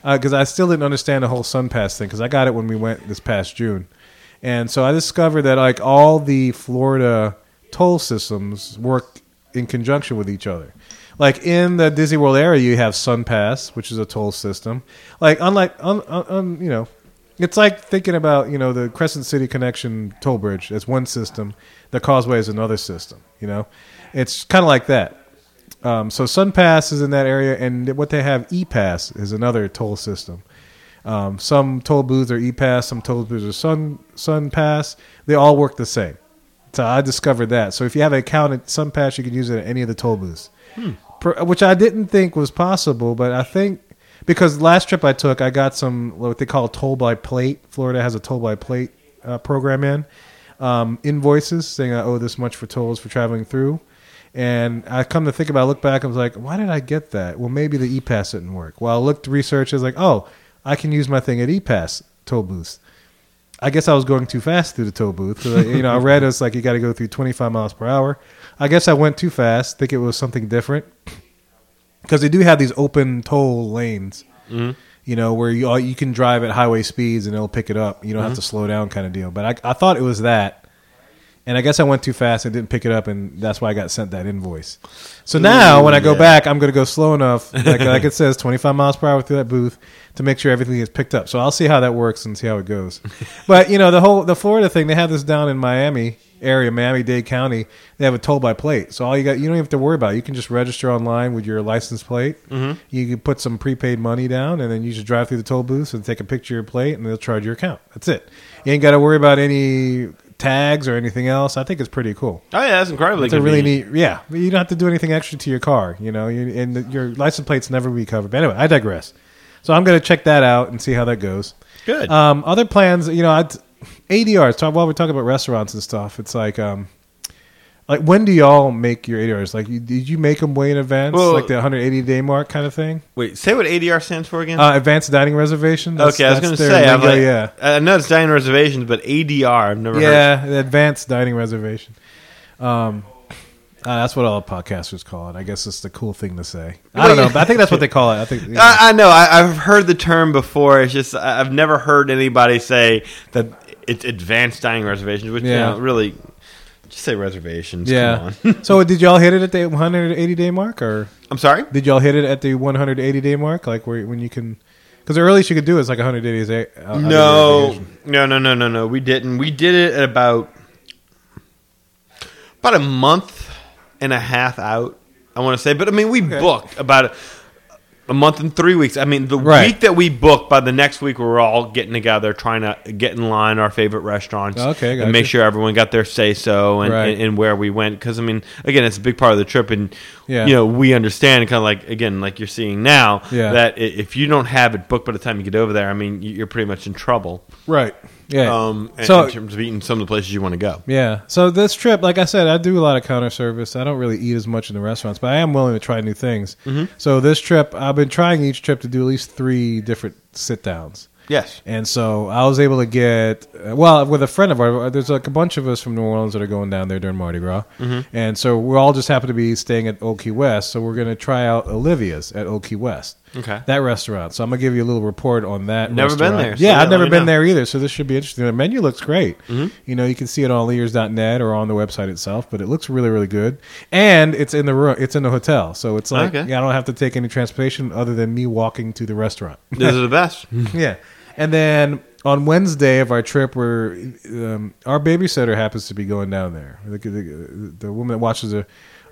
Uh, because I still didn't understand the whole Sun Pass thing because I got it when we went this past June, and so I discovered that like all the Florida toll systems work in conjunction with each other. Like in the Disney World area, you have Sun Pass, which is a toll system. Like unlike, un, un, un, you know, it's like thinking about you know the Crescent City Connection toll bridge as one system, the Causeway is another system. You know, it's kind of like that. Um, so Sun Pass is in that area, and what they have E Pass is another toll system. Um, some toll booths are E Pass, some toll booths are Sun Sun Pass. They all work the same. So I discovered that. So if you have an account at Sun Pass, you can use it at any of the toll booths, Per- which I didn't think was possible. But I think because last trip I took, I got some what they call toll by plate. Florida has a toll by plate uh, program in um, invoices saying I owe this much for tolls for traveling through. And I come to think about, it, I look back, I was like, why did I get that? Well, maybe the E-Pass didn't work. Well, I looked research, I was like, oh, I can use my thing at E-Pass toll booths. I guess I was going too fast through the toll booth. 'cause I, you know, I read it's like you got to go through 25 miles per hour. I guess I went too fast. Think it was something different because they do have these open toll lanes. Mhm. You know, where you uh, you can drive at highway speeds and it'll pick it up. You don't have mm-hmm. to slow down, kind of deal. But I, I thought it was that, and I guess I went too fast and didn't pick it up, and that's why I got sent that invoice. So now when I go yeah. back, I'm going to go slow enough, [laughs] like, like it says, 25 miles per hour through that booth to make sure everything is picked up. So I'll see how that works and see how it goes. [laughs] but you know, the whole the Florida thing, they have this down in Miami area, Miami Dade County. They have a toll by plate, so all you got, you don't even have to worry about. it. You can just register online with your license plate. Mhm. You can put some prepaid money down, and then you just drive through the toll booths and take a picture of your plate, and they'll charge your account. That's it. You ain't got to worry about any tags or anything else. I think it's pretty cool. Oh yeah, that's incredibly. It's a really neat, yeah. You don't have to do anything extra to your car, you know, you, and the, your license plates never be covered. But anyway, I digress. So I'm going to check that out and see how that goes. Good. Um, other plans, you know, I'd, ADRs. Talk while we're talking about restaurants and stuff. It's like um, like when do y'all make your ADRs? Like, you, did you make them way in advance, Well- like the 180 day mark kind of thing? Wait, say what ADR stands for again? Uh, advanced dining reservation. That's- okay, I was going to say, I'm like, yeah, I know it's dining reservations, but ADR, I've never heard. yeah, the advanced dining reservation. Um, uh, that's what all podcasters call it. I guess it's the cool thing to say. I don't know, but I think that's what they call it. I think. [laughs] you know. I, I know. I, I've heard the term before. It's just I've never heard anybody say that it's advanced dining reservations, which Yeah. you know, really just say reservations. yeah. Come on. so [laughs] did y'all hit it at the 180 day mark, or I'm sorry. did y'all hit it at the 180 day mark? Like where when you can, because the earliest you could do is like 180 days. a- out- out of your No, no, no, no, no, no. We didn't. We did it at about about a month and a half out. I want to say, but I mean, we Okay. booked about a, a month and three weeks. I mean, the Right. week that we booked, by the next week, we're all getting together, trying to get in line our favorite restaurants, oh, Okay, and make sure everyone got their say so and, Right. and, and where we went. Because I mean, again, it's a big part of the trip, and Yeah. you know, we understand kind of like again, like you're seeing now, Yeah. that if you don't have it booked by the time you get over there, I mean, you're pretty much in trouble. Right. Yeah. Um, in, So- in terms of eating some of the places you want to go. Yeah. So this trip, like I said, I do a lot of counter service. I don't really eat as much in the restaurants, but I am willing to try new things. Mm-hmm. So this trip, I've been trying each trip to do at least three different sit downs. Yes. And so I was able to get uh, well with a friend of ours. There's like a bunch of us from New Orleans that are going down there during Mardi Gras, Mm-hmm. and so we all just happen to be staying at Old Key West. So we're going to try out Olivia's at Old Key West. Okay. That restaurant. So I'm gonna give you a little report on that. Never been there, so yeah, yeah, I've never been know. there either. So this should be interesting. The menu looks great. Mm-hmm. You know, you can see it on AllEars.net or on the website itself, but it looks really, really good. And it's in the room. It's in the hotel, so it's like Okay. I don't have to take any transportation other than me walking to the restaurant. Those are the [laughs] best. yeah. And then on Wednesday of our trip, where um, our babysitter happens to be going down there, the, the, the woman that watches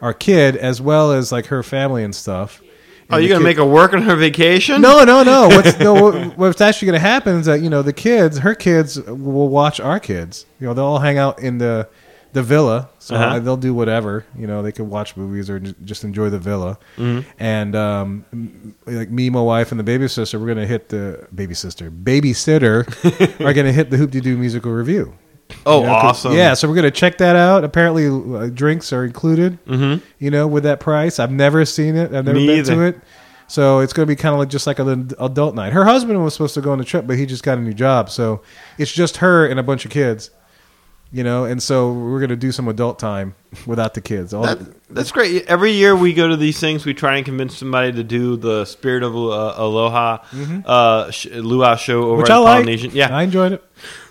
our kid, as well as like her family and stuff. Are you going to make her work on her vacation? no, no, no. [laughs] What's no, what's actually going to happen is that you know the kids, her kids, will watch our kids. You know, they'll all hang out in the the villa, so Uh-huh. they'll do whatever. You know, they could watch movies or just enjoy the villa. Mm-hmm. And um, like me, my wife, and the baby sister, we're going to hit the baby sister, babysitter, [laughs] are going to hit the Hoop De Doo musical review. Oh, You know, awesome. Yeah, so we're going to check that out. Apparently, uh, drinks are included. Mm-hmm. You know, with that price, I've never seen it. I've never Me been either. to it. So it's going to be kind of like just like an adult night. Her husband was supposed to go on the trip, but he just got a new job, so it's just her and a bunch of kids. You know, and so we're going to do some adult time without the kids. All That, that's great. Every year we go to these things, we try and convince somebody to do the Spirit of uh, Aloha uh, sh- luau show over Mm-hmm. which at I. Polynesian. Yeah, I enjoyed it.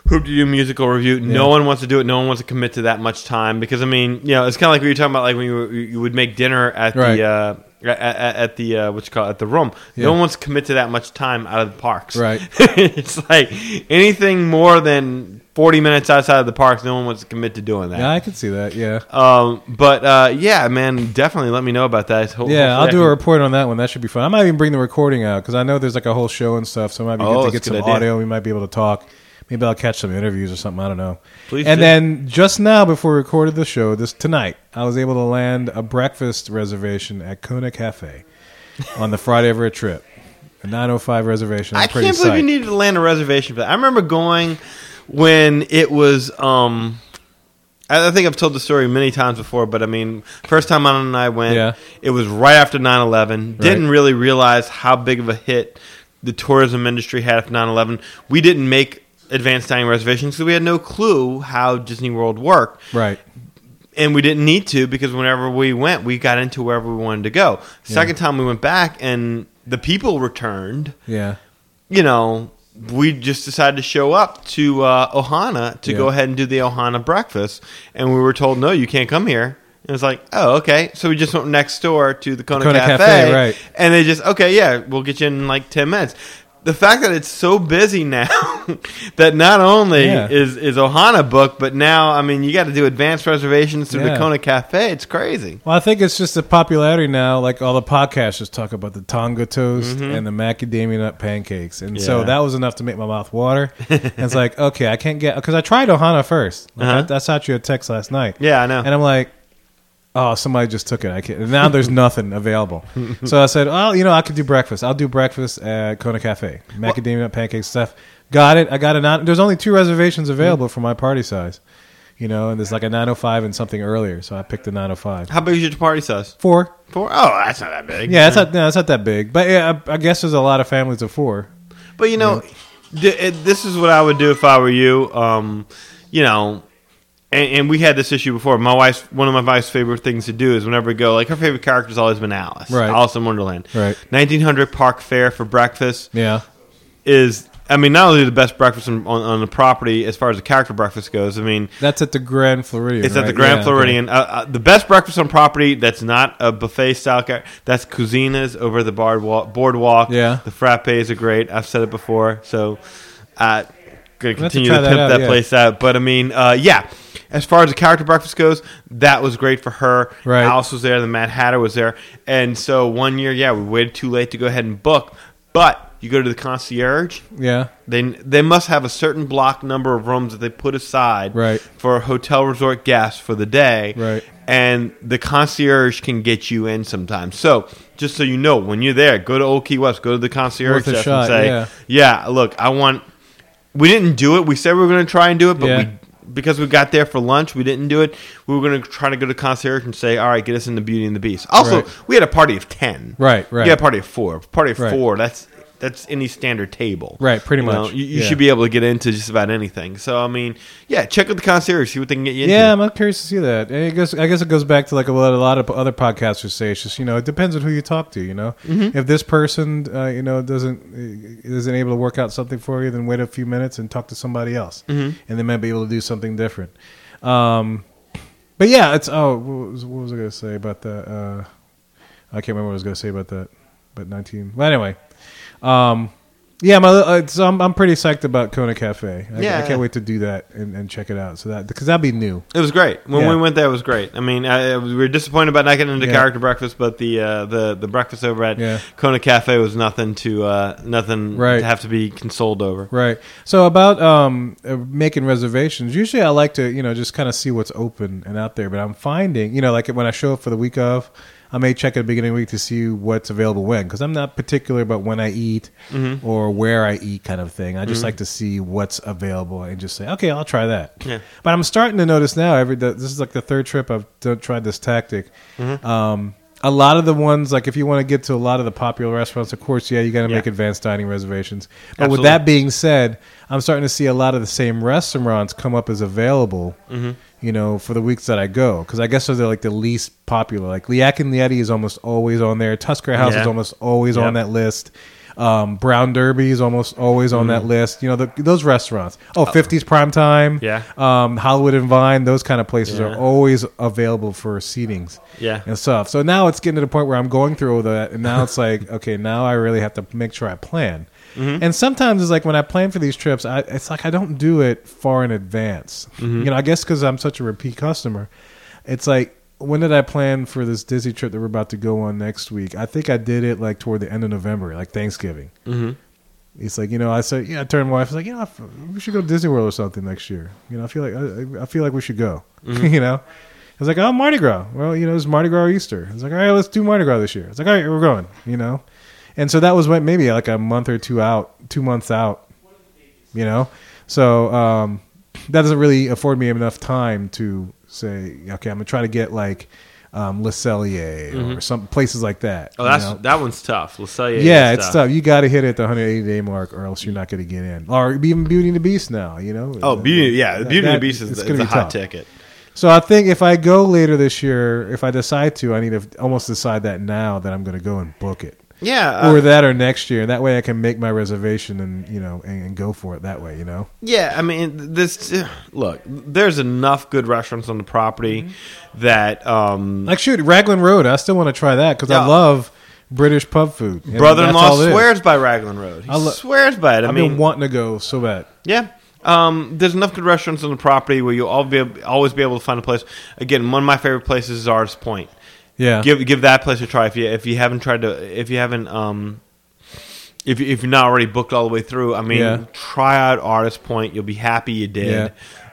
Hoop to do musical review. No Yeah. one wants to do it. No one wants to commit to that much time because I mean, you know, it's kind of like what you're talking about, like when you, you would make dinner at Right. the uh, at, at at the uh, what you call it, at the room. Yeah. No one wants to commit to that much time out of the parks. Right. [laughs] it's like anything more than 40 minutes outside of the parks, no one wants to commit to doing that. Yeah, I can see that. Yeah, Um, but uh, yeah, man, definitely let me know about that. Ho- yeah. I'll I do a report on that one. That should be fun. I might even bring the recording out because I know there's like a whole show and stuff. So it might be Oh, good to get some idea. audio. We might be able to talk. Maybe I'll catch some interviews or something. I don't know. Please and do. then just now, before we recorded the show, this tonight, I was able to land a breakfast reservation at Kona Cafe on the Friday of our trip. A 905 reservation. I'm I can't believe you needed to land a reservation for that. I remember going when it was. Um, I think I've told the story many times before, but I mean, first time Anna and I went, Yeah. it was right after 9-11. Didn't really realize how big of a hit the tourism industry had after 9-11. We didn't make advanced dining reservations because we had no clue how Disney World worked. Right. and we didn't need to because whenever we went, we got into wherever we wanted to go. Second time we went back and the people returned, Yeah. you know, we just decided to show up to uh, Ohana to Yeah. go ahead and do the Ohana breakfast, and we were told, "No, you can't come here." And it was like, "Oh, okay." So we just went next door to the Kona, Kona Cafe, Cafe, right. And they just, "Okay, yeah, we'll get you in like ten minutes." The fact that it's so busy now [laughs] that not only Yeah. is is Ohana booked, but now I mean you got to do advanced reservations through the Kona Cafe. It's crazy. Well, I think it's just the popularity now. Like all the podcasters talk about the tonga toast and the macadamia nut pancakes, and so Mm-hmm. That was enough to make my mouth water. [laughs] and it's like, okay, I can't get because I tried Ohana first. Like, Uh-huh. I, I shot you a text last night. Yeah, I know. and I'm like, oh, somebody just took it. I can't. Now there's [laughs] nothing available. so I said, oh, you know, I could do breakfast. I'll do breakfast at Kona Cafe, macadamia nut pancakes stuff. got it. I got a non. There's only two reservations available for my party size, you know, and there's like a 905 and something earlier, so I picked the 905. How big is your party size? Four. Four? Oh, that's not that big. Yeah, it's not. No, it's not that big, but yeah, I, I guess there's a lot of families of four. But you know, d- it, this is what I would do if I were you. Um, you know, and, and we had this issue before. My wife's one of my wife's favorite things to do is whenever we go, like her favorite character's always been Alice, Right. Alice in Wonderland, Right. 1900 Park Fare for breakfast Yeah. is. I mean, not only the best breakfast on, on, on the property as far as the character breakfast goes. I mean, That's at the Grand Floridian. it's at the? Grand Yeah, Floridian. Uh, uh, the best breakfast on property that's not a buffet style. That's Kouzzina's over the boardwalk. boardwalk. Yeah. the frappes are great. I've said it before, so uh, gonna to continue to that pimp out, that yeah. place out. But I mean, uh, yeah. As far as the character breakfast goes, that was great for her. Right. Alice was there. The Mad Hatter was there, and so one year, yeah, we waited too late to go ahead and book. But you go to the concierge, Yeah. they they must have a certain block number of rooms that they put aside Right. for hotel resort guests for the day. Right. And the concierge can get you in sometimes. So just so you know, when you're there, go to Old Key West, go to the concierge shot, and say, yeah. yeah. look, I want." We didn't do it. We said we were going to try and do it, but Yeah. we because we got there for lunch, we didn't do it. We were going to try to go to concierge and say, "All right, get us into Beauty and the Beast." Also, Right. we had a party of ten. Right, right. We had a party of four. Party of Right. four. That's that's any standard table. Right, pretty You know, much, you, you yeah. should be able to get into just about anything. So I mean, yeah, check with the concierge, see what they can get you into. Yeah, I'm curious to see that. And I guess I guess it goes back to like a lot, a lot of other podcasters say. It's just you know it depends on who you talk to. You know, Mm-hmm. if this person uh, you know doesn't uh, isn't able to work out something for you, then wait a few minutes and talk to somebody else, Mm-hmm. and they might be able to do something different. Um, but yeah, it's oh, what was, what was I going to say about that? Uh, I can't remember what I was going to say about that. But 19. Well, anyway. Um, yeah, my, uh, so I'm, I'm pretty psyched about Kona Cafe. I, Yeah. I can't wait to do that and, and check it out. So that because that'd be new. It was great when Yeah. we went there. It was great. I mean, I, I was- we were disappointed about not getting into Yeah. character breakfast, but the uh, the the breakfast over at Yeah. Kona Cafe was nothing to uh, nothing Right. to have to be consoled over. Right. So about um, uh, making reservations. Usually, I like to you know just kind of see what's open and out there. But I'm finding you know like when I show up for the week of, I may check at the beginning of the week to see what's available when because I'm not particular about when I eat Mm-hmm. or where I eat kind of thing. I just like to see what's available and just say okay, I'll try that. Yeah. But I'm starting to notice now. Every this is like the third trip I've tried this tactic. Mm-hmm. Um, a lot of the ones, like if you want to get to a lot of the popular restaurants, of course, yeah, you got to Yeah. make advanced dining reservations. But Absolutely. with that being said, I'm starting to see a lot of the same restaurants come up as available. Mm-hmm. You know, for the weeks that I go, because I guess they're like the least popular. Like Yak and Yeti is almost always on there. Tusker House Yeah. is almost always Yep. on that list. Um, Brown Derby is almost always on Mm-hmm. that list. You know, the, those restaurants. Oh, 50s Prime Time. Yeah. Um, Hollywood and Vine. Those kind of places Yeah. are always available for seatings Yeah. and stuff. So now it's getting to the point where I'm going through all that, and now it's [laughs] like, okay, now I really have to make sure I plan. Mm-hmm. And sometimes it's like when I plan for these trips, I, it's like I don't do it far in advance. Mm-hmm. You know, I guess because I'm such a repeat customer, it's like when did I plan for this Disney trip that we're about to go on next week? I think I did it like toward the end of November, like Thanksgiving. Mm-hmm. It's like you know, I said, yeah, I turned to my wife. I was like, you know, we should go to Disney World or something next year. You know, I feel like I, I feel like we should go. [laughs] you know, I was like, oh, Mardi Gras. Well, you know, it's Mardi Gras or Easter. I was like, all right, let's do Mardi Gras this year. It's like, all right, we're going. You know, and so that was what maybe like a month or two out, two months out. You know, so um, that doesn't really afford me enough time to say, okay, I'm gonna try to get like um, Le Cellier or some places like that. Oh, you that's know? that one's tough. Let's tell you. Yeah, it's tough. You got to hit it at the 180 day mark, or else you're not going to get in. Or even Beauty and the Beast now, you know. Oh, Beauty, yeah, That- Beauty and the Beast is, it's is gonna a be hot tough. ticket. So I think if I go later this year, if I decide to, I need to almost decide that now that I'm going to go and book it, Yeah, uh, or that or next year. That way I can make my reservation and you know and, and go for it that way. You know. Yeah, I mean, this look. There's enough good restaurants on the property that um, Like shoot, Raglan Road. I still want to try that because Yeah. I love British pub food. Brother-in-law all it is. swears by Raglan Road. He I lo- swears by it. I I've mean, been wanting to go so bad. yeah. Um, there's enough good restaurants on the property where you'll all be able, always be able to find a place. Again, one of my favorite places is Artist Point. Yeah. Give give that place a try if you if you haven't tried to if you haven't um if if you're not already booked all the way through. I mean, Yeah. try out Artist Point. You'll be happy you did.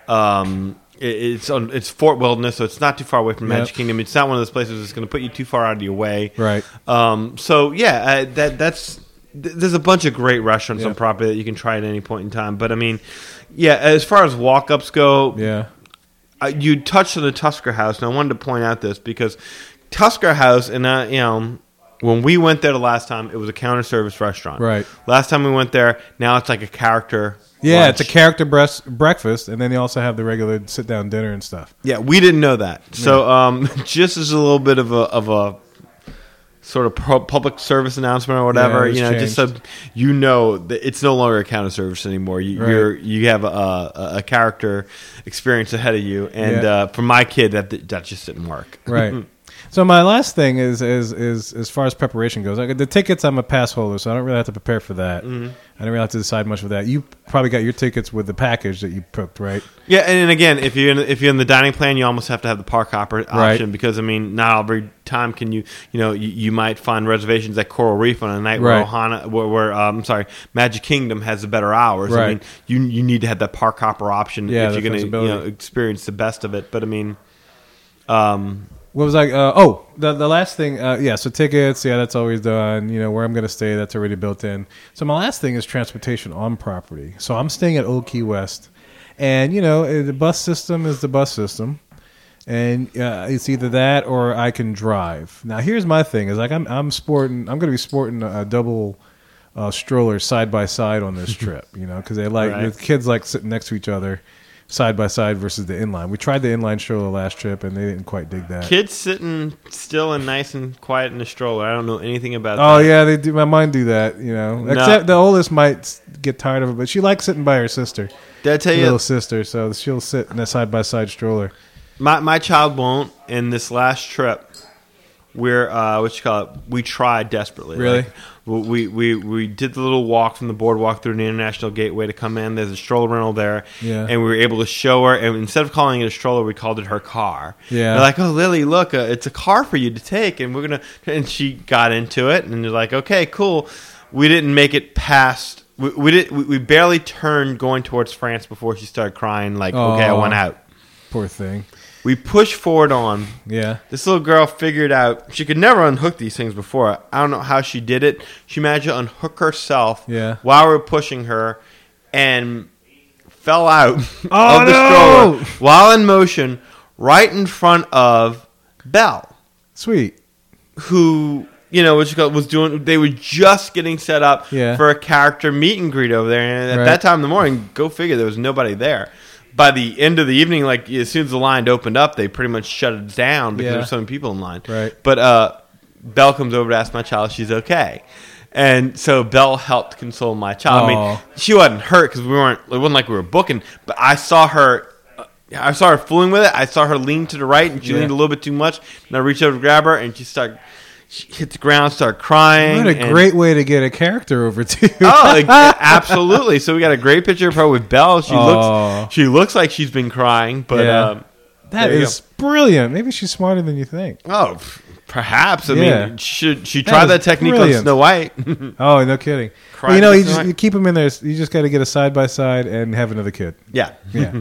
Um, it, it's on it's Fort Wilderness, so it's not too far away from Yep. Magic Kingdom. It's not one of those places that's going to put you too far out of your way. Right. Um, so yeah, uh, that that's th- there's a bunch of great restaurants Yeah. on property that you can try at any point in time. But I mean, yeah, as far as walk ups go, Yeah. uh, you touched on the Tusker House, and I wanted to point out this because Tusker House, and uh, you know, when we went there the last time, it was a counter service restaurant. Right. Last time we went there, now it's like a character. Yeah, lunch. it's a character breast, breakfast, and then you also have the regular sit down dinner and stuff. Yeah, we didn't know that. So, um, [laughs] just as a little bit of a of a sort of pu- public service announcement or whatever, Yeah, you know, just so you know that it's no longer a counter service anymore. You, Right. You're you have a, a, a character experience ahead of you, and Yeah. uh, for my kid, that that just didn't work. Right. [laughs] so my last thing is is is as far as preparation goes. Like the tickets, I'm a pass holder, so I don't really have to prepare for that. Mm-hmm. I don't really have to decide much for that. You probably got your tickets with the package that you booked, right? Yeah, and, again, if you're in, if you're in the dining plan, you almost have to have the park hopper option Right. because I mean, not every time can you you know you, you might find reservations at Coral Reef on a night where Ohana where, where um, I'm sorry Magic Kingdom has the better hours. I mean, you you need to have that park hopper option Yeah, if you're going to you know experience the best of it. But I mean, um, What was I? Uh, oh, the the last thing. Uh, yeah, so tickets. Yeah, that's always done. You know where I'm going to stay. That's already built in. So my last thing is transportation on property. So I'm staying at Old Key West, and you know the bus system is the bus system, and uh, it's either that or I can drive. Now here's my thing: is like I'm I'm sporting. I'm going to be sporting a, double. Uh, stroller side by side on this [laughs] trip, you know, because they like Right. the kids like sitting next to each other, side by side versus the inline. We tried the inline stroller last trip, and they didn't quite dig that. kids sitting still and nice and quiet in the stroller. I don't know anything about. Oh that. yeah, they do. My mind do that, you know. No. Except the oldest might get tired of it, but she likes sitting by her sister, Did I tell you little sister. So she'll sit in a side by side stroller. My my child won't. In this last trip, we're uh, what you call it? We tried desperately. Really? Like, we we we did the little walk from the boardwalk through the international gateway to come in. There's a stroller rental there, Yeah. and we were able to show her. And instead of calling it a stroller, we called it her car. Yeah. They're like, "Oh, Lily, look, uh, it's a car for you to take," and we're gonna. And she got into it, and they're like, "Okay, cool." We didn't make it past. We, we did. We, we barely turned going towards France before she started crying. Like, okay, I Aw. want out. Poor thing. We pushed forward on. Yeah. This little girl figured out she could never unhook these things before. I don't know how she did it. She managed to unhook herself Yeah. while we were pushing her and fell out [laughs] Oh, of the no! stroller while in motion right in front of Belle, Sweet. who you know was was doing. They were just getting set up Yeah. for a character meet and greet over there, and at Right. that time in the morning, go figure, there was nobody there. By the end of the evening, like as soon as the line opened up, they pretty much shut it down because Yeah. there were so many people in line. Right. But uh, Belle comes over to ask my child if she's okay. And so Belle helped console my child. I mean, she wasn't hurt because we weren't. It wasn't like we were booking. But I saw her. uh, I saw her fooling with it. I saw her lean to the right, and she Yeah. leaned a little bit too much. And I reached over to grab her, and she started. She hit the ground, start crying. What a great way to get a character over to. [laughs] Oh, like, [laughs] absolutely! So we got a great picture of her with Belle. She Aw. looks. She looks like she's been crying, but Yeah. um, that is brilliant. Maybe she's smarter than you think. oh, perhaps. I Yeah. mean, should she That try is that technique brilliant. on Snow White? [laughs] Oh, no kidding. Well, you know, you just you keep them in there. You just got to get a side by side and have another kid. yeah, Yeah.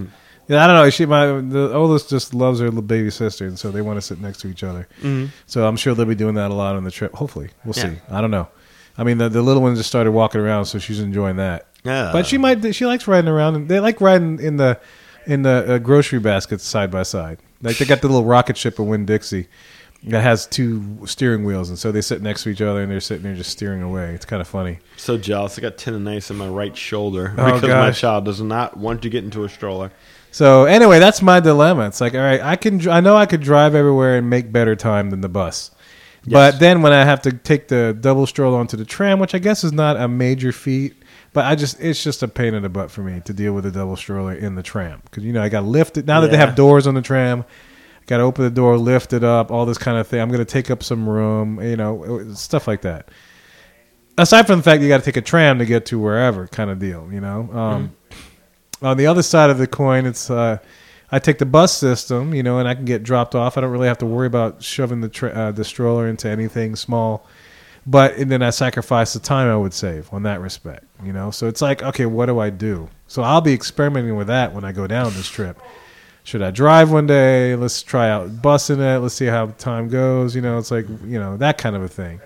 Yeah, I don't know. She my the oldest just loves her little baby sister, and so they want to sit next to each other. Mm-hmm. So I'm sure they'll be doing that a lot on the trip. Hopefully, we'll Yeah. see. I don't know. I mean, the, the little one just started walking around, so she's enjoying that. Yeah. But she might. She likes riding around, and they like riding in the in the uh, grocery baskets side by side. Like they got the little rocket ship of Winn Dixie that has two steering wheels, and so they sit next to each other, and they're sitting there just steering away. It's kind of funny. So jealous. I got tendonitis in my right shoulder Oh, because my child does not want to get into a stroller. So anyway, that's my dilemma. It's like, all right, I can, I know I could drive everywhere and make better time than the bus, but then when I have to take the double stroller onto the tram, which I guess is not a major feat, but I just, it's just a pain in the butt for me to deal with a double stroller in the tram because you know I got lifted. lift it now that they have doors on the tram. Got to open the door, lift it up, all this kind of thing. I'm going to take up some room, you know, stuff like that. Aside from the fact you got to take a tram to get to wherever, kind of deal, you know. Um, on the other side of the coin, it's uh, I take the bus system, you know, and I can get dropped off. I don't really have to worry about shoving the tra- uh, the stroller into anything small. But and then I sacrifice the time I would save on that respect, you know. So it's like, okay, what do I do? So I'll be experimenting with that when I go down this trip. Should I drive one day? Let's try out busing it. Let's see how time goes. You know, it's like you know that kind of a thing.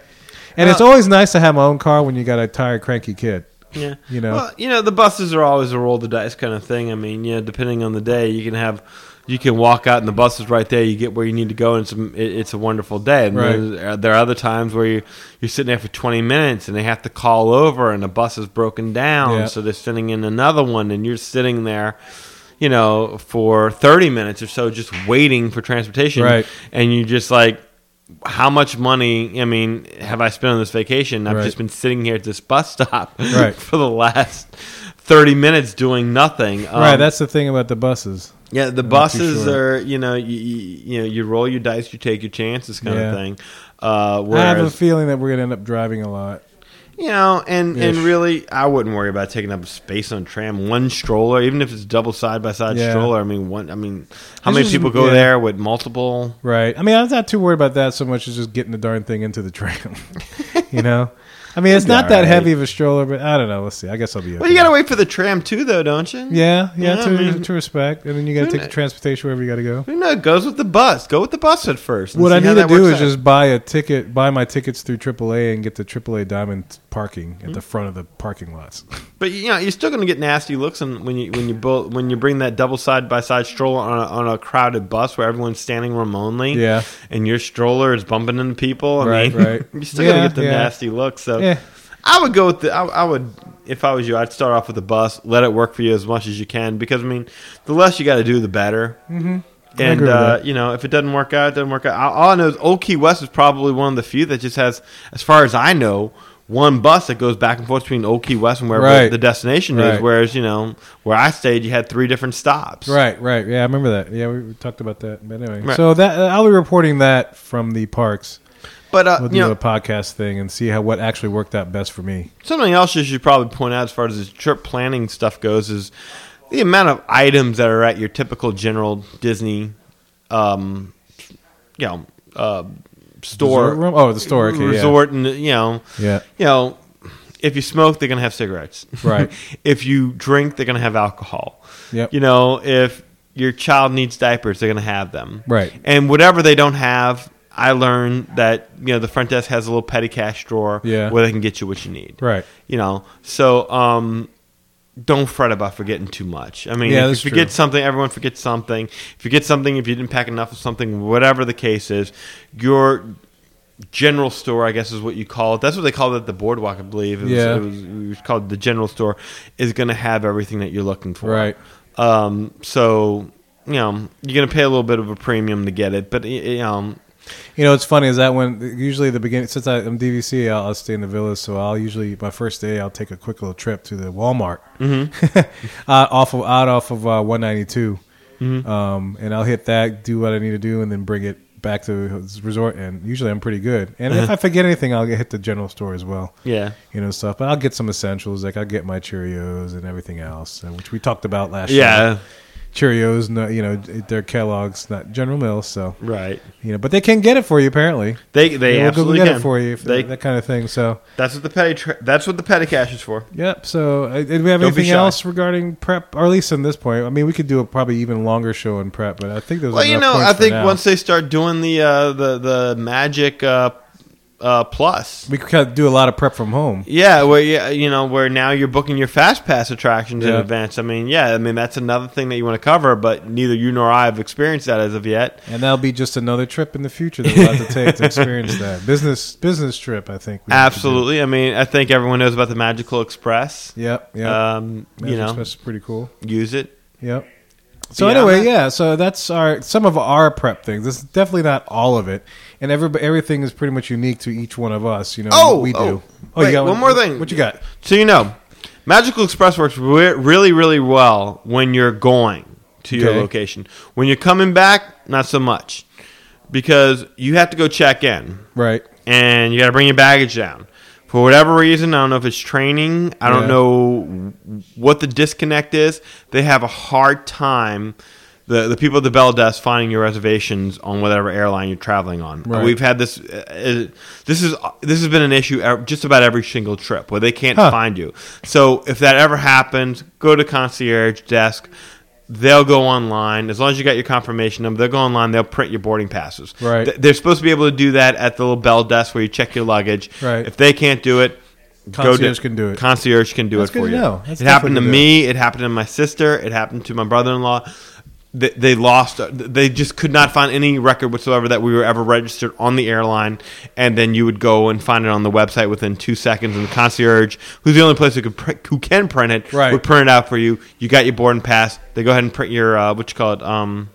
And it's Uh, always nice to have my own car when you got a tired, cranky kid. Yeah, You know? Well, you know, the buses are always a roll the dice kind of thing. I mean, yeah, depending on the day, you can have, you can walk out and the bus is right there. You get where you need to go, and it's a, it- it's a wonderful day. And Right. Uh, there are other times where you you're sitting there for 20 minutes and they have to call over, and the bus is broken down, Yeah. so they're sending in another one, and you're sitting there. You know, for 30 minutes or so, just waiting for transportation. Right. And you're just like, how much money i mean have i spent on this vacation i've Right. just been sitting here at this bus stop [laughs] Right. for the last 30 minutes doing nothing Um, right. That's the thing about the buses. yeah the too buses sure. are you know you, you, know you roll your dice you take your chances kind Yeah. of thing uh I have a feeling that we're gonna end up driving a lot. You know and and really i wouldn't worry about taking up space on a tram one stroller even if it's double side by side Yeah. stroller i mean one i mean how It's many just- people go yeah. there with multiple Right. I mean, I'm not too worried about that so much as just getting the darn thing into the tram. [laughs] you know. I mean, it's not that alright. heavy of a stroller, but I don't know. Let's see. I guess I'll be okay. well you gotta wait for the tram too though don't you Yeah, yeah, Yeah, to, I mean- to respect, and then you got to take the transportation wherever you got to go. Who knows? Goes with the bus. Go with the bus at first. What I need to do is out. just buy a ticket, buy my tickets through AAA, and get the AAA Diamond parking Hmm? at the front of the parking lots. [laughs] But you know, you're still going to get nasty looks, and when you when you bo- when you bring that double side by side stroller on a, on a crowded bus where everyone's standing room only, Yeah. and your stroller is bumping into people. I Right, mean, right. [laughs] you're still going to get the yeah. nasty looks. So Yeah. I would go with the. I, I would if I was you. I'd start off with the bus. Let it work for you as much as you can because I mean, the less you got to do, the better. Mm-hmm. And uh, you know, if it doesn't work out, it doesn't work out. All I know is Old Key West is probably one of the few that just has, as far as I know, one bus that goes back and forth between Old Key West and wherever Right. the destination Right. is. Whereas you know, where I stayed, you had three different stops. Right, right. Yeah, I remember that. Yeah, we, talked about that. But anyway, Right. so that uh, I'll be reporting that from the parks. But uh, We'll do you know, a podcast thing and see how what actually worked out best for me. Something else you should probably point out as far as this trip planning stuff goes is the amount of items that are at your typical general Disney, um, you know, uh, store room? Oh, the store. Okay, yeah. resort, and you know, Yeah. you know, if you smoke, they're gonna have cigarettes. Right. [laughs] if you drink, they're gonna have alcohol. Yep. You know, if your child needs diapers, they're gonna have them. Right. And whatever they don't have. I learned that you know the front desk has a little petty cash drawer Yeah. where they can get you what you need Right. you know so um don't fret about forgetting too much i mean Yeah, if you forget true. something everyone forgets something if you get something if you didn't pack enough of something whatever the case is your general store i guess is what you call it that's what they called it the boardwalk i believe it was, Yeah. it was, it was called the general store is going to have everything that you're looking for Right. um so you know you're going to pay a little bit of a premium to get it but you know You know, what's funny is that when usually the beginning, since I, I'm DVC, I'll, I'll stay in the villas. So I'll usually my first day, I'll take a quick little trip to the Walmart, mm-hmm. [laughs] out off of out off of uh, 192, Mm-hmm. um, and I'll hit that, do what I need to do, and then bring it back to the resort. And usually I'm pretty good. And Uh-huh. if I forget anything, I'll get hit the general store as well. yeah You know stuff, but I'll get some essentials like I'll get my Cheerios and everything else, uh, which we talked about last year. yeah Cheerios, no, you know, they're Kellogg's, not General Mills. So right you know, but they can get it for you apparently. they they go absolutely get can. it for you, they, that kind of thing. So, that's what the petty tra- that's what the petty cash is for yep. So, uh, did we have Don't anything else regarding prep, or at least in this point? I mean, we could do a probably even longer show in prep, but I think there's Well, you know, I think once they start doing the uh, the the magic uh, uh, plus, we could do a lot of prep from home. yeah, where yeah, you know, where now you're booking your fast pass attractions in advance. I mean, yeah, I mean that's another thing that you want to cover, but neither you nor I have experienced that as of yet. And that'll be just another trip in the future that we'll have to take to [laughs] experience that business business trip. I think we have to do. Absolutely, I mean, I think everyone knows about the Magical Express. Yep. Yeah. Um, you know, that's pretty cool. use it. Yep. So Beyond anyway, yeah. So that's our some of our prep things. It's definitely not all of it, and every everything is pretty much unique to each one of us. You know, Oh, what we oh. oh do. Wait, one more thing. What you got? So you know, Magical Express works re- really, really well when you're going to your Okay. location. When you're coming back, not so much, because you have to go check in Right. and you got to bring your baggage down. For whatever reason, I don't know if it's training. I don't Yeah. know what the disconnect is. They have a hard time. The, the people at the Bell Desk finding your reservations on whatever airline you're traveling on. Right. We've had this. Uh, this is this has been an issue just about every single trip where they can't Huh. find you. So if that ever happens, go to concierge desk. they'll go online as long as you got your confirmation number. They'll go online. They'll print your boarding passes. Right. Th- They're supposed to be able to do that at the little bell desk where you check your luggage. Right. If they can't do it, Concierge to, can do it. Concierge can do That's it for you. know. It happened to me. It happened to my sister. It happened to my brother-in-law. They, they lost. They just could not find any record whatsoever that we were ever registered on the airline. And then you would go and find it on the website within two seconds. And the concierge, who's the only place who could print, who can print it, Right. would print it out for you. You got your boarding pass. They go ahead and print your uh, what you call it, um,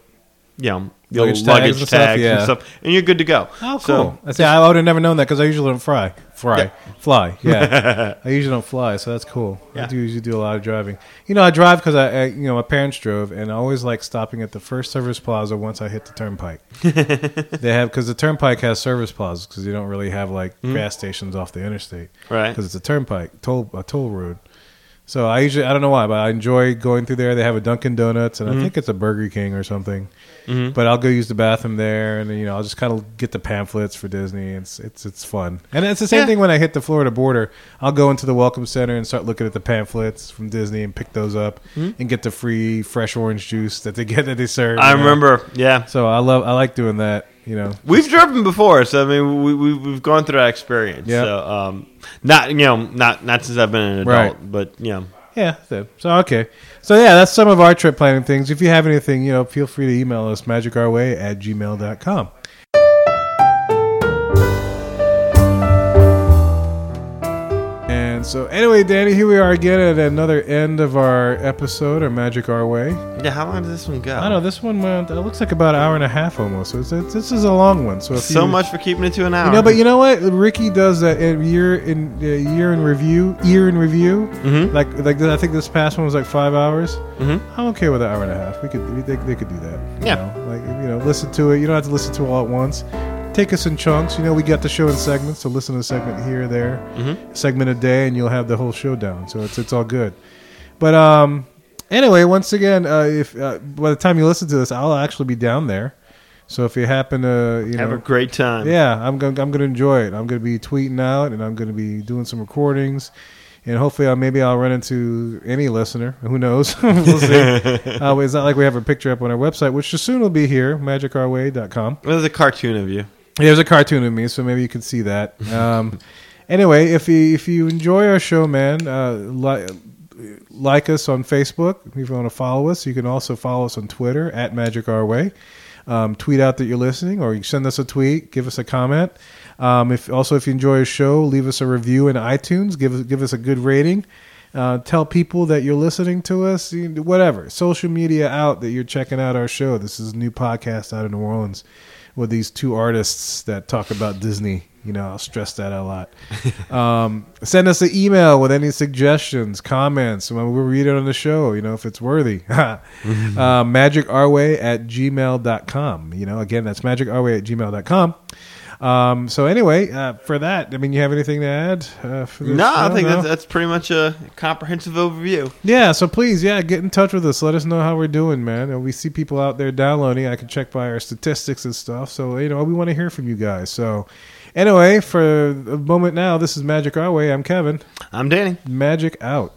you know, the Luggage luggage, tags luggage and stuff, yeah. and stuff, and you're good to go. Oh, So- cool. I see. I would have never known that because I usually don't fly. Fry. Yeah. Fly. Yeah. [laughs] I usually don't fly, so that's cool. I do usually do a lot of driving. You know, I drive because I, I, you know, my parents drove, and I always like stopping at the first service plaza once I hit the turnpike. [laughs] they have because the turnpike has service plazas because you don't really have like mm-hmm. gas stations off the interstate Right. because it's a turnpike toll a toll road. So I usually I don't know why, but I enjoy going through there. They have a Dunkin' Donuts, and I mm-hmm. think it's a Burger King or something. But I'll go use the bathroom there, and you know I'll just kind of get the pamphlets for Disney. It's it's it's fun, and it's the same Yeah. thing when I hit the Florida border. I'll go into the Welcome Center and start looking at the pamphlets from Disney and pick those up and get the free fresh orange juice that they get that they serve. I know? remember. Yeah. So I love I like doing that. You know, We've driven before, so I mean, we, we we've gone through that experience. Yeah. So, um, not you know, not not since I've been an adult, Right. but you know, Yeah. So, so okay. So yeah, that's some of our trip planning things. If you have anything, you know, feel free to email us magicourway at gmail.com. so anyway, Danny, here we are again at another end of our episode, our Magic Our Way. yeah. How long does this one go? I don't know this one went. It looks like about an hour and a half almost. So it's, it's, this is a long one. So if So you, much for keeping it to an hour. You know, but you know what? Ricky does that in year in uh, year in review, year in review. Mhm. Like like I think this past one was like five hours. Mhm. I'm okay with an hour and a half. We could they, they could do that. Yeah. know? like you know, listen to it. You don't have to listen to it all at once. Take us in chunks. You know, we got the show in segments, so listen to a segment here there, Mhm. segment a day, and you'll have the whole show down. So it's it's all good. But um, anyway, once again, uh, if uh, by the time you listen to this, I'll actually be down there. So if you happen to, you have know, a great time. yeah, I'm going. I'm going to enjoy it. I'm going to be tweeting out, and I'm going to be doing some recordings, and hopefully, I'll, maybe I'll run into any listener. Who knows? [laughs] we'll see. [laughs] uh, it's not like we have a picture up on our website, which soon will be here, magicourway.com. There's a cartoon of you. There's a cartoon of me, so maybe you can see that. [laughs] Um, anyway, if you if you enjoy our show, man, uh, li- like us on Facebook. If you want to follow us, you can also follow us on Twitter at Magic Our Way. Um, tweet out that you're listening, or you send us a tweet, give us a comment. Um, if also if you enjoy a show, leave us a review in iTunes. Give us give us a good rating. Uh, tell people that you're listening to us. Whatever social media out that you're checking out our show. This is a new podcast out of New Orleans with these two artists that talk about Disney. You know, I'll stress that a lot. [laughs] um, send us an email with any suggestions, comments. We'll read it on the show, you know, if it's worthy. [laughs] uh, magicourway at gmail.com. You know, again, that's magicourway at gmail.com. Um, so anyway, uh, for that, I mean, you have anything to add? Uh, for this No, I think that's, that's pretty much a comprehensive overview. Yeah, so please, yeah, get in touch with us. Let us know how we're doing, man. And we see people out there downloading. I can check by our statistics and stuff. So, you know, we want to hear from you guys. So, anyway, for a moment now, this is Magic Our Way. I'm Kevin. I'm Danny. Magic out.